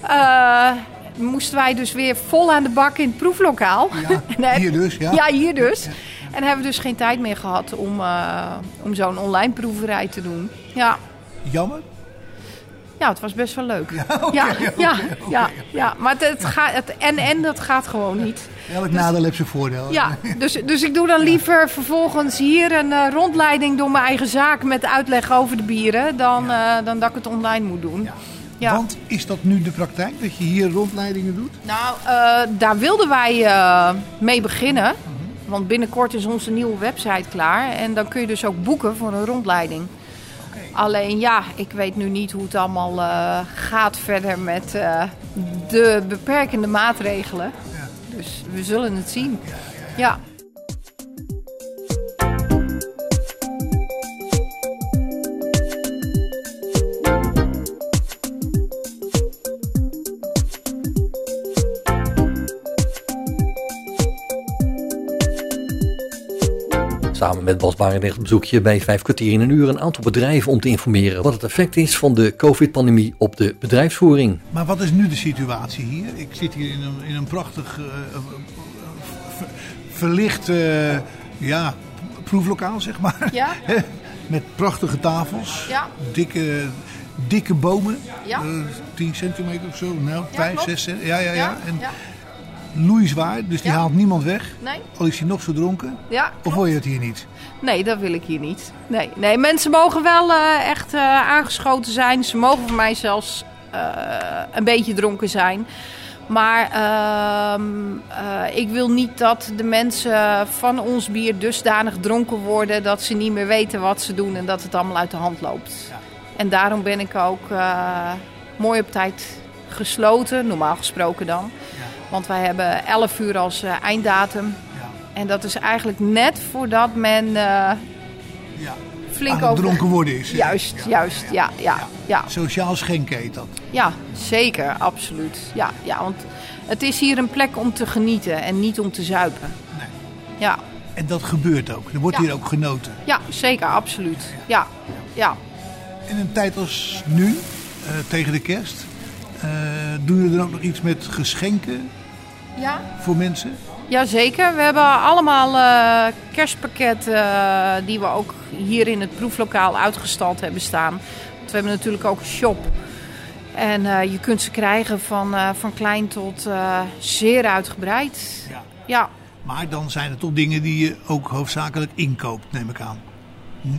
Uh, moesten wij dus weer vol aan de bak in het proeflokaal. Ja, hier dus, ja. Ja, hier dus. En hebben we dus geen tijd meer gehad om, om zo'n online proeverij te doen. Ja. Jammer? Ja, het was best wel leuk. Ja, ja, ja, ja, ja, maar het, het gaat, het en en dat gaat gewoon niet. Elk dus, nadeel heeft zijn voordeel. Ja, dus, dus ik doe dan liever vervolgens hier een uh, rondleiding door mijn eigen zaak met uitleg over de bieren dan, uh, dan dat ik het online moet doen. Ja. Want is dat nu de praktijk, dat je hier rondleidingen doet? Nou, uh, daar wilden wij mee beginnen. Want binnenkort is onze nieuwe website klaar. En dan kun je dus ook boeken voor een rondleiding. Alleen ja, ik weet nu niet hoe het allemaal uh, gaat verder met uh, de beperkende maatregelen. Ja. Dus we zullen het zien. ja. Samen met Bas Barendrecht bezoek je bij vijf kwartier in een uur een aantal bedrijven om te informeren wat het effect is van de COVID-pandemie op de bedrijfsvoering. Maar wat is nu de situatie hier? Ik zit hier in een, in een prachtig uh, verlicht uh, ja, proeflokaal, zeg maar. Ja. met prachtige tafels, ja. dikke, dikke bomen, ja. uh, 10 centimeter of zo, nou, 5, 6 centimeter. Ja, ja, ja. En, loeizwaar, dus die haalt niemand weg. Nee. Al is hij nog zo dronken. Ja, of wil je het hier niet? Nee, dat wil ik hier niet. Nee, nee mensen mogen wel uh, echt uh, aangeschoten zijn. Ze mogen voor mij zelfs uh, een beetje dronken zijn. Maar ehm, ik wil niet dat de mensen van ons bier dusdanig dronken worden dat ze niet meer weten wat ze doen en dat het allemaal uit de hand loopt. Ja. En daarom ben ik ook mooi op tijd gesloten, normaal gesproken dan. Want wij hebben 11 uur als uh, einddatum. Ja. En dat is eigenlijk net voordat men uh, ja. flink over... dronken worden is. Juist, ja. juist. Ja, ja, ja. Sociaal schenken heet dat. Ja, zeker, absoluut. Ja, ja, want het is hier een plek om te genieten en niet om te zuipen. Nee. Ja. En dat gebeurt ook. Er wordt hier ook genoten. Ja, zeker, absoluut. Ja, ja. In een tijd als nu, uh, tegen de kerst, uh, doen jullie dan ook nog iets met geschenken? Ja. Voor mensen? Jazeker. We hebben allemaal uh, kerstpakketten uh, die we ook hier in het proeflokaal uitgestald hebben staan. Want we hebben natuurlijk ook een shop. En uh, je kunt ze krijgen van, van klein tot zeer uitgebreid. Ja. ja. Maar dan zijn het toch dingen die je ook hoofdzakelijk inkoopt, neem ik aan.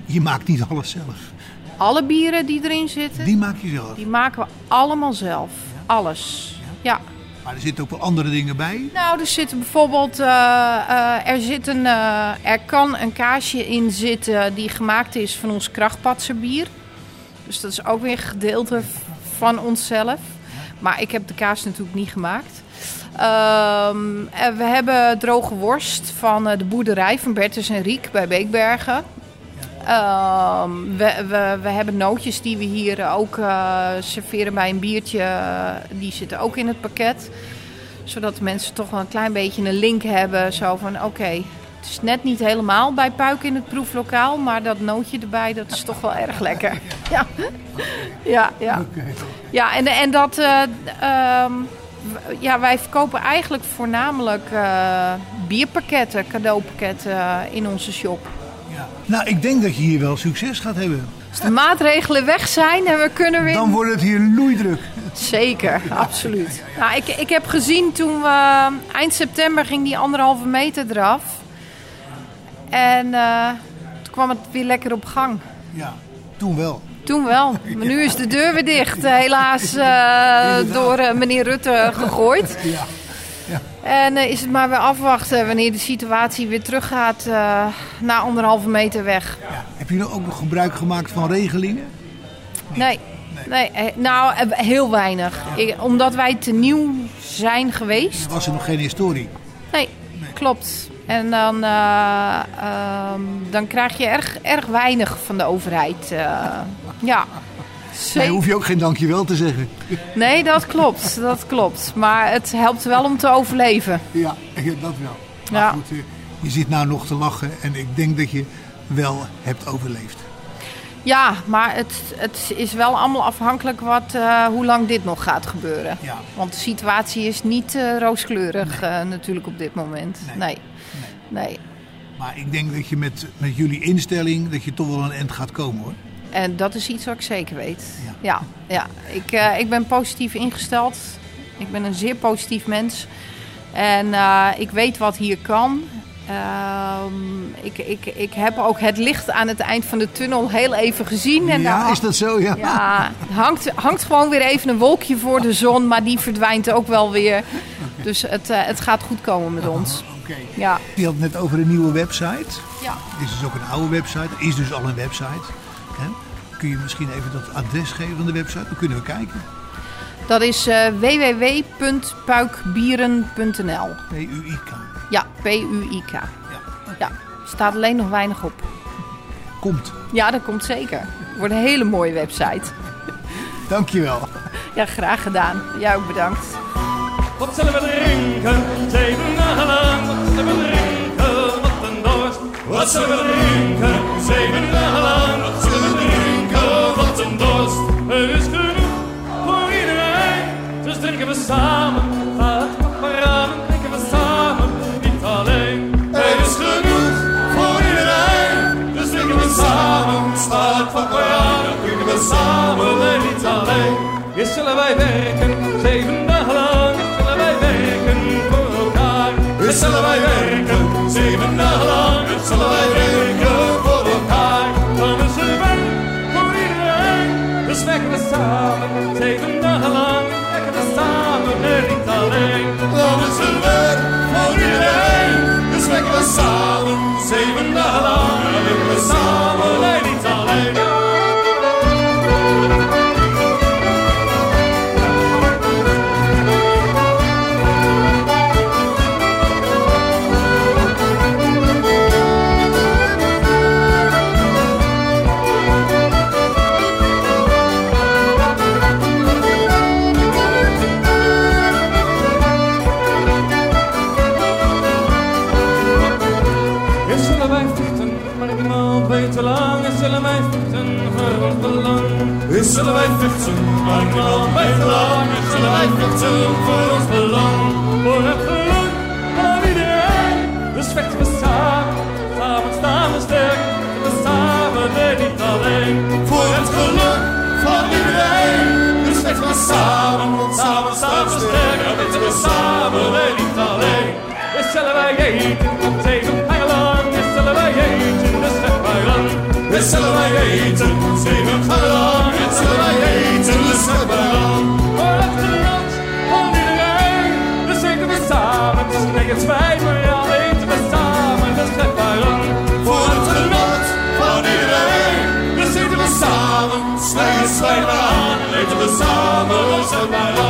Je maakt niet alles zelf. Alle bieren die erin zitten, die maak je zelf? Die maken we allemaal zelf. Ja. Alles. Ja. Er zitten ook wel andere dingen bij? Nou, er zitten bijvoorbeeld, uh, uh, er, zit een, uh, er kan een kaasje in zitten die gemaakt is van ons krachtpatserbier. Dus dat is ook weer een gedeelte van onszelf. Maar ik heb de kaas natuurlijk niet gemaakt. Um, we hebben droge worst van de boerderij van Bertus en Riek bij Beekbergen. Um, we, we, we, hebben nootjes die we hier ook uh, serveren bij een biertje. Die zitten ook in het pakket. Zodat mensen toch wel een klein beetje een link hebben. Zo van oké, okay, het is net niet helemaal bij Puik in het proeflokaal. Maar dat nootje erbij, dat is toch wel erg lekker. Ja, ja, ja. ja en, en dat... Uh, um, ja, wij verkopen eigenlijk voornamelijk bierpakketten, cadeaupakketten in onze shop. Nou, ik denk dat je hier wel succes gaat hebben. Als de maatregelen weg zijn en we kunnen weer... Dan wordt het hier loeidruk. Zeker, absoluut. Nou, ik, ik heb gezien toen we... Eind september ging die anderhalve meter eraf. En uh, toen kwam het weer lekker op gang. Ja, toen wel. Toen wel. Maar nu is de deur weer dicht. Helaas uh, door uh, meneer Rutte gegooid. Ja. En uh, is het maar weer afwachten wanneer de situatie weer teruggaat uh, naar anderhalve meter weg. Ja. Heb je nou ook nog gebruik gemaakt van regelingen? Nee. nee. nee. nou, heel weinig. Ik, omdat wij te nieuw zijn geweest. Was er nog geen historie? Nee, nee. klopt. En dan, uh, um, dan krijg je erg, erg weinig van de overheid. ja. Nee, hoef je ook geen dankjewel te zeggen. Nee, dat klopt. Dat klopt. Maar het helpt wel om te overleven. Ja, dat wel. Maar Ja. goed, eh, je zit nou nog te lachen en ik denk dat je wel hebt overleefd. Ja, maar het, het is wel allemaal afhankelijk wat, eh, hoe lang dit nog gaat gebeuren. Ja. Want de situatie is niet eh, rooskleurig natuurlijk op dit moment. Nee. nee. Maar ik denk dat je met, met jullie instelling dat je toch wel een eind gaat komen hoor. En dat is iets wat ik zeker weet. Ja, ja. Ik, eh, ik ben positief ingesteld. Ik ben een zeer positief mens. En eh, ik weet wat hier kan. Ehm, ik, ik, ik heb ook het licht aan het eind van de tunnel heel even gezien. En ja, daar- is dat zo? Ja. Ja, hangt, hangt gewoon weer even een wolkje voor de zon, maar die verdwijnt ook wel weer. Dus het, eh, het gaat goed komen met ons. Oké. Ja. Je had het net over een nieuwe website. Ja. Dit is dus ook een oude website. Er is dus al een website. Hè? Kun je misschien even dat adres geven van de website? Dan kunnen we kijken. Dat is eh, www.puikbieren.nl. P-U-I-K. Ja, P-U-I-K. Ja. staat alleen nog weinig op. Komt. Ja, dat komt zeker. Wordt een hele mooie website. Dankjewel. Ja, graag gedaan. Jij ook bedankt. Wat zullen we drinken? Zeven dagen lang. Wat zullen we drinken? Wat een dorst. Wat zullen we drinken? Zeven dagen lang. Er is genoeg voor iedereen. Dus drinken we samen. Op maar ramen. Drinken we samen. Niet alleen. Er is genoeg voor iedereen. Dus drinken we samen. Staat van Koranen. Drinken we samen en niet alleen. Eerst zullen wij werken. Zeven dagen lang. Eerst zullen wij werken voor elkaar. Eerst zullen wij werken. Zullen wij vechten voor ons belang. Zullen wij vechten, maar weet te lang. Zullen wij vechten voor ons belang. Voor het geluk van iedereen. Dus vechten we samen, samen staan we sterk. We samen en niet alleen. Voor het geluk van iedereen. Dus vechten we samen, samen staan we sterk. Vechten we samen en niet alleen. Eerst zullen wij eten, zullen wij eten, zeven. Eerst zullen wij eten, dus zeg maar lang. Voor het genot van iedereen, dus eten we samen. Het spijt me, ja, eten we samen, dus zeg maar lang. Voor het genot van iedereen, dus eten we samen. Het spijt me aan, eten we samen, dus zeg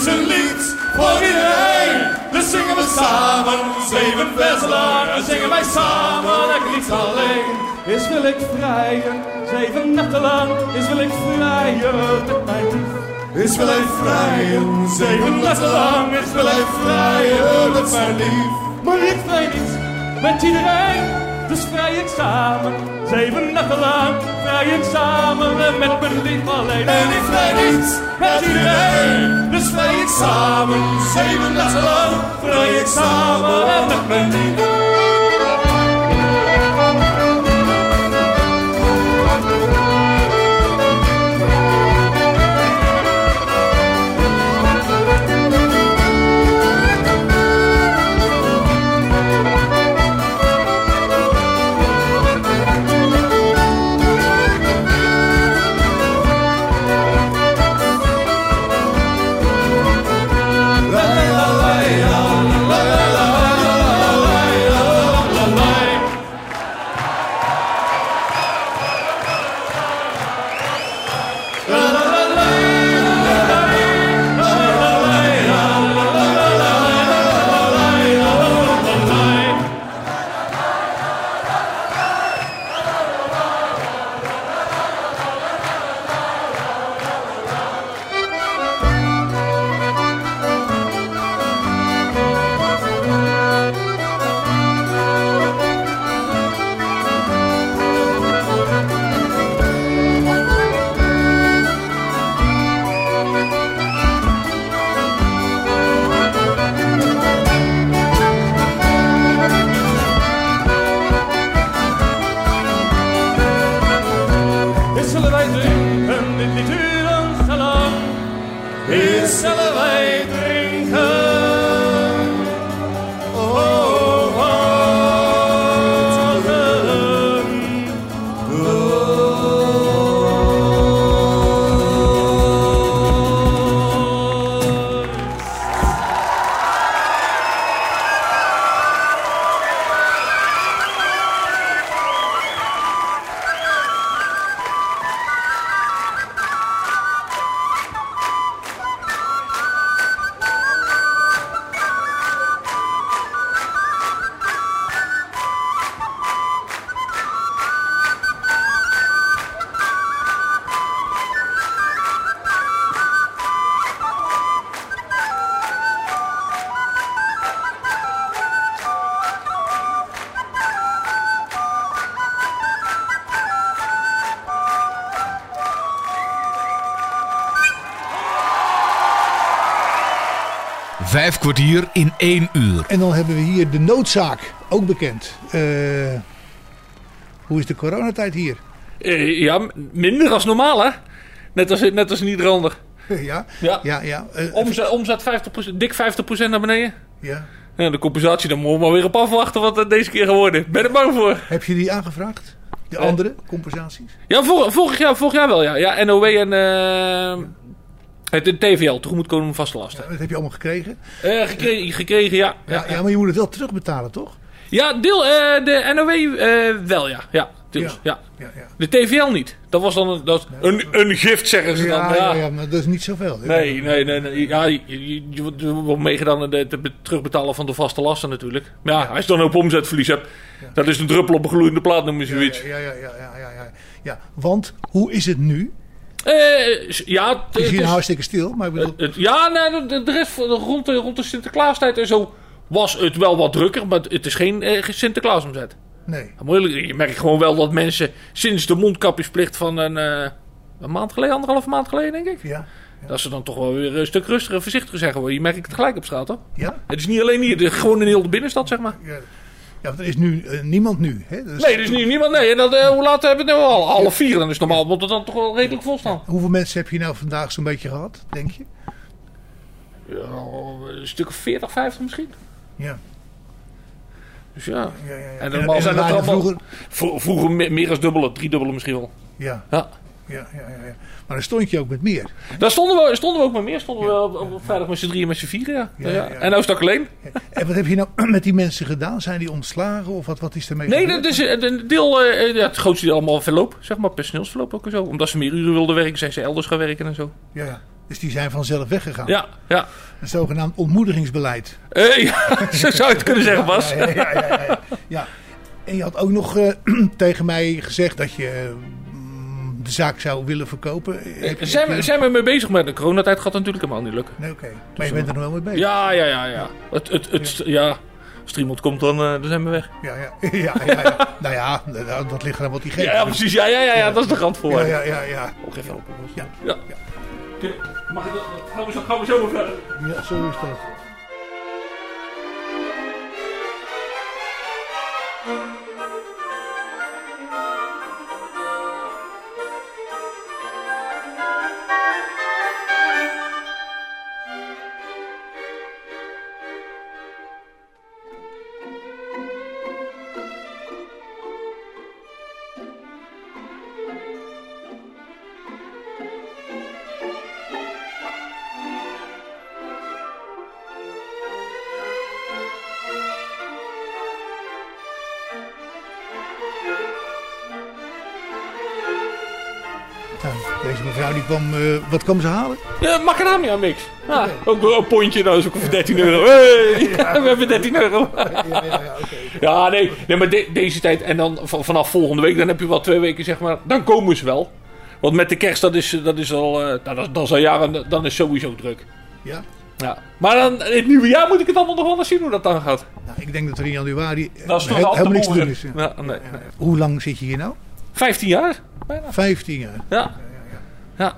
is een lied voor iedereen. Dus zingen we samen, zeven versen lang. En zingen wij samen, ik niet alleen. Is wil ik vrijen, zeven nachten lang. Is wil ik vrijen met mijn lief. Is wil ik vrijen, zeven nachten lang. Is wil ik vrijen met mijn lief. Maar ik vrij niet met iedereen. Dus vrij ik samen, zeven nachten lang. Vrij ik samen en met lief alleen. En ik vrij niet met iedereen. Dus vrij ik samen, zeven nachten lang. Vrij ik samen en met mijn vaid rymden die turans salong. I salvaid rymden kwartier in één uur. En dan hebben we hier de noodzaak, ook bekend. Eh, hoe is de coronatijd hier? Eh, ja, minder als normaal, hè? Net als, net als in ieder ander. ja, Ja. ja, ja. eh, Omzet, omzet 50%, dik 50% naar beneden. ja. Ja, de compensatie, daar moeten we maar weer op afwachten wat het deze keer geworden. Ben er bang voor. Heb je die aangevraagd? De andere compensaties? Ja, vor- vorig, jaar, vorig jaar wel, ja. Ja, NOW en het de TVL, tegemoetkomen vaste lasten. Dat heb je allemaal gekregen? Eh, gekregen, gekregen, ja. Ja, ja, maar je moet het wel terugbetalen, toch? Ja, deel, eh, de NOW eh, wel, ja. Ja, deels, ja. Ja, ja. De TVL niet. Dat was dan een, dat, een, een gift, zeggen ze dan. Ja, Ja, maar dat is niet zoveel. Nee, nee, nee. nee. Ja, je, je, je wordt- meegedaan aan het terugbetalen van de vaste lasten natuurlijk. Maar ja, als je dan ook omzetverlies hebt, dat is een druppel op een gloeiende plaat, noem je Ja, zoiets. ja, ja, ja, ja, ja, ja. ja. Want hoe is het nu? Eh, s- ja, is- hartstikke stil, maar ik bedoel... het- ja, nee, de, de rest rond, de, rond de Sinterklaastijd en zo was het wel wat drukker, maar het is geen eh, Sinterklaasomzet. Nee. Moeilijk. Je merkt gewoon wel dat mensen sinds de mondkapjesplicht van een, eh, een maand geleden, anderhalf maand geleden denk ik. Ja. Dat ze dan toch wel weer een stuk rustiger en voorzichtiger zeggen. Je merkt het gelijk op straat hoor. Ja? Het is niet alleen hier, de- gewoon in heel de binnenstad zeg maar. Ja, ja er is nu eh, niemand nu. Hè? Dus Nee, er is nu niemand. Nee, en dat, eh, hoe laat hebben we het nu al? Half vier. Dan is het normaal, moet het dan toch wel redelijk vol staan. Hoeveel mensen heb je nou vandaag zo'n beetje gehad, denk je? Ja, een stuk of 40, 50 misschien. Ja. Dus ja. Ja, ja. En En- normaal en zijn allemaal... vroeger- Vroeger, vroeger me- meer als dubbele, driedubbele misschien wel. Ja. Ja, ja, ja, ja. Maar dan stond je ook met meer. Daar stonden we, stonden we ook met meer. Stonden we op, op vrijdag met z'n drieën, met z'n vieren. Ja. Ja. En nou sta ik alleen. En wat heb je nou met die mensen gedaan? Zijn die ontslagen of wat, wat is ermee Nee, dat is eh, een deel, eh, ja, het grootste deel allemaal verloop, zeg maar, personeelsverloop ook en zo. Omdat ze meer uren wilden werken, zijn ze elders gaan werken en zo. Ja, ja. Dus die zijn vanzelf weggegaan. Ja, ja. Een zogenaamd ontmoedigingsbeleid. Eh, ja, zo zou je het kunnen zeggen, Bas. Ja, ja. En je had ook nog eh, tegen mij gezegd dat je de zaak zou willen verkopen. Je- Zijn we, zijn we mee bezig met de coronatijd? Gaat natuurlijk helemaal niet lukken. Nee, oké. Maar je bent er nog wel mee bezig. Ja, ja, ja, ja. Het, het, het, ja. Als er iemand komt, dan, eh, dan zijn we weg. Ja, ja, ja, ja, ja. nou ja, dat, dat ligt eraan wat hij geeft. Ja, ja, precies. Ja, ja, ja, ja, dat is de rand voor. Ja, ja, ja. ja. Helpen. Bas. Ja. ja. Mag ik dat? Gaan we zo, gaan we zo maar verder. Ja, zo is dat. Kwam, eh, wat kwam ze halen? Ja, macadamia mix. Ja, ook een pondje, nou is ook voor 13 euro. Hey, we hebben 13 euro. Ja, ja, ja, oké. Ja, nee, nee maar de- deze tijd en dan van- vanaf volgende week, dan heb je wel twee weken zeg maar, dan komen ze wel. Want met de kerst, dat is, dat is al, eh, nou, dat, dat is al jaren, dan is sowieso druk. Ja? Ja. Maar dan, in het nieuwe jaar moet ik het allemaal nog wel eens zien hoe dat dan gaat. Nou, ik denk dat er in januari eh, Dat is toch helemaal niks te doen is. Ja, nee, nee. Hoe lang zit je hier nou? 15 jaar? Bijna. 15 jaar. Ja. Ja.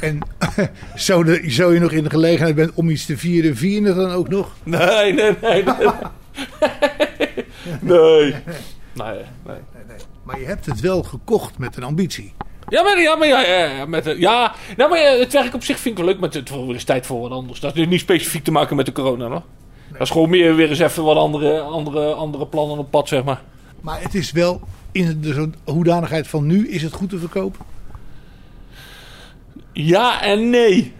En zo, de, zo je nog in de gelegenheid bent om iets te vieren, vier je het dan ook nog? Nee, nee, nee. Nee. nee. Nee, nee. Maar je hebt het wel gekocht met een ambitie. Ja, maar, ja, maar, ja, ja, met, de- ja, nou, maar ja, het werk op zich vind ik wel leuk, maar het is tijd voor wat anders. Dat is niet specifiek te maken met de corona, hoor. Dat is gewoon meer weer eens even wat andere, andere, andere plannen op pad, zeg maar. Maar het is wel in de hoedanigheid van nu is het goed te verkopen. Ja en nee.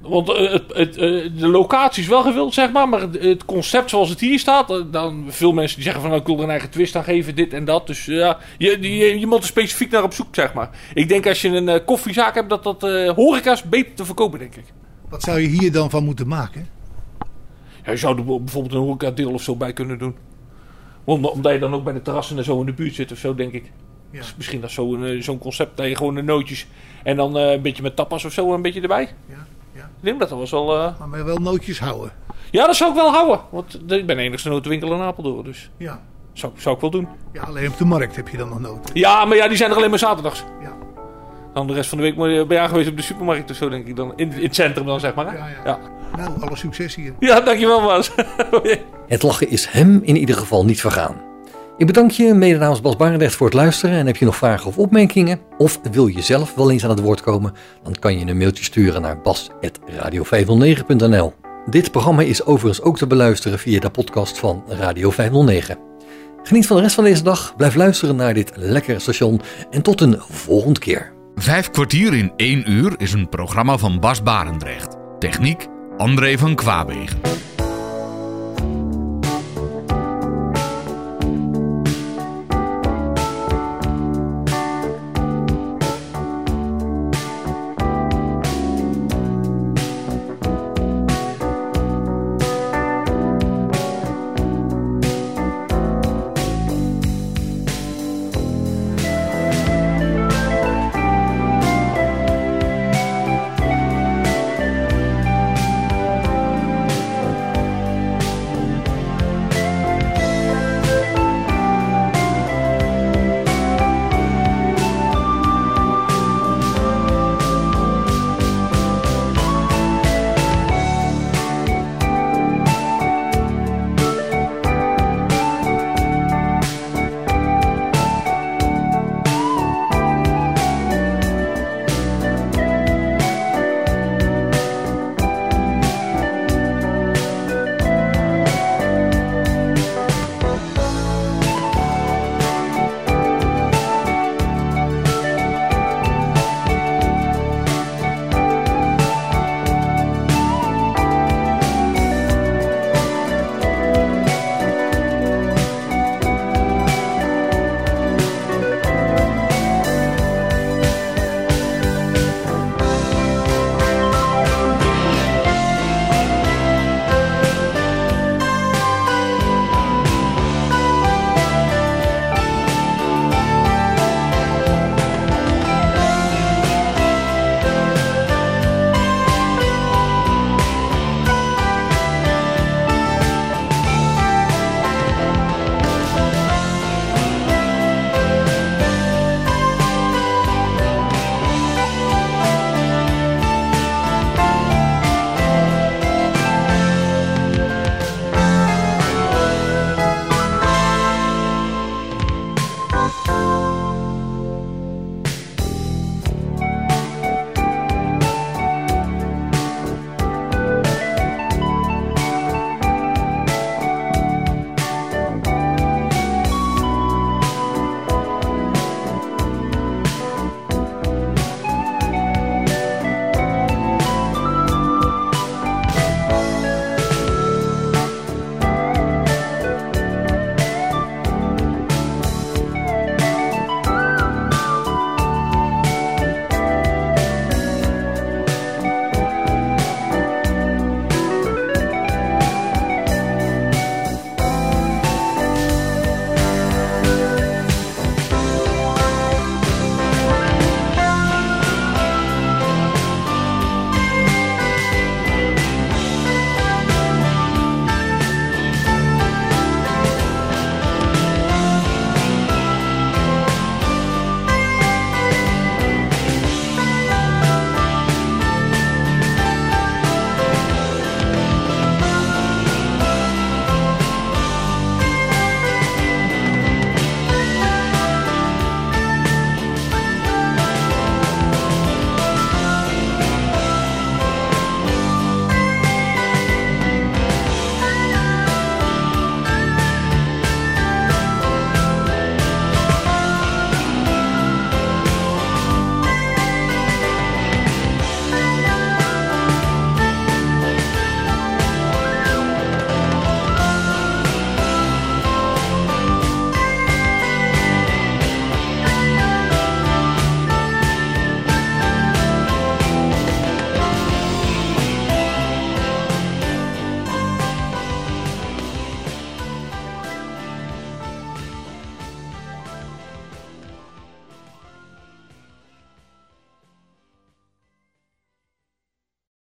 Want eh, het, het, eh, de locatie is wel gewild, zeg maar. Maar het, concept zoals het hier staat. eh, Dan veel mensen die zeggen van nou, ik wil er een eigen twist aan geven, dit en dat. Dus ja, je, je, je moet er specifiek naar op zoek, zeg maar. Ik denk als je een koffiezaak hebt, dat dat horeca's beter te verkopen, denk ik. Wat zou je hier dan van moeten maken? Ja, je zou er bijvoorbeeld een horecadeel of zo bij kunnen doen. Om, omdat je dan ook bij de terrassen en zo in de buurt zit of zo, denk ik. Ja. Dus misschien dat zo'n eh, zo'n concept dat je gewoon de nootjes en dan eh, een beetje met tapas of zo een beetje erbij. Ja, ja. Ik denk dat dat was wel... eh, Maar wel nootjes houden. Ja, dat zou ik wel houden. Want ik ben de enigste notenwinkel in Apeldoorn, dus Ja. zou, zou ik wel doen. ja, alleen op de markt heb je dan nog noten. Ja, maar ja, die zijn er alleen maar zaterdags. Ja. Dan de rest van de week ben je aangewezen op de supermarkt of zo, denk ik dan. In, in het centrum dan, zeg maar. Hè? Ja, ja. Nou, alle succes hier. Ja, dankjewel Bas. Het lachen is hem in ieder geval niet vergaan. Ik bedank je mede namens Bas Barendrecht voor het luisteren. En heb je nog vragen of opmerkingen? Of wil je zelf wel eens aan het woord komen? Dan kan je een mailtje sturen naar bas.radio509.nl Dit programma is overigens ook te beluisteren via de podcast van Radio 509. Geniet van de rest van deze dag, blijf luisteren naar dit lekkere station en tot een volgende keer. Vijf kwartier in één uur is een programma van Bas Barendrecht. Techniek André van Kwaabegen.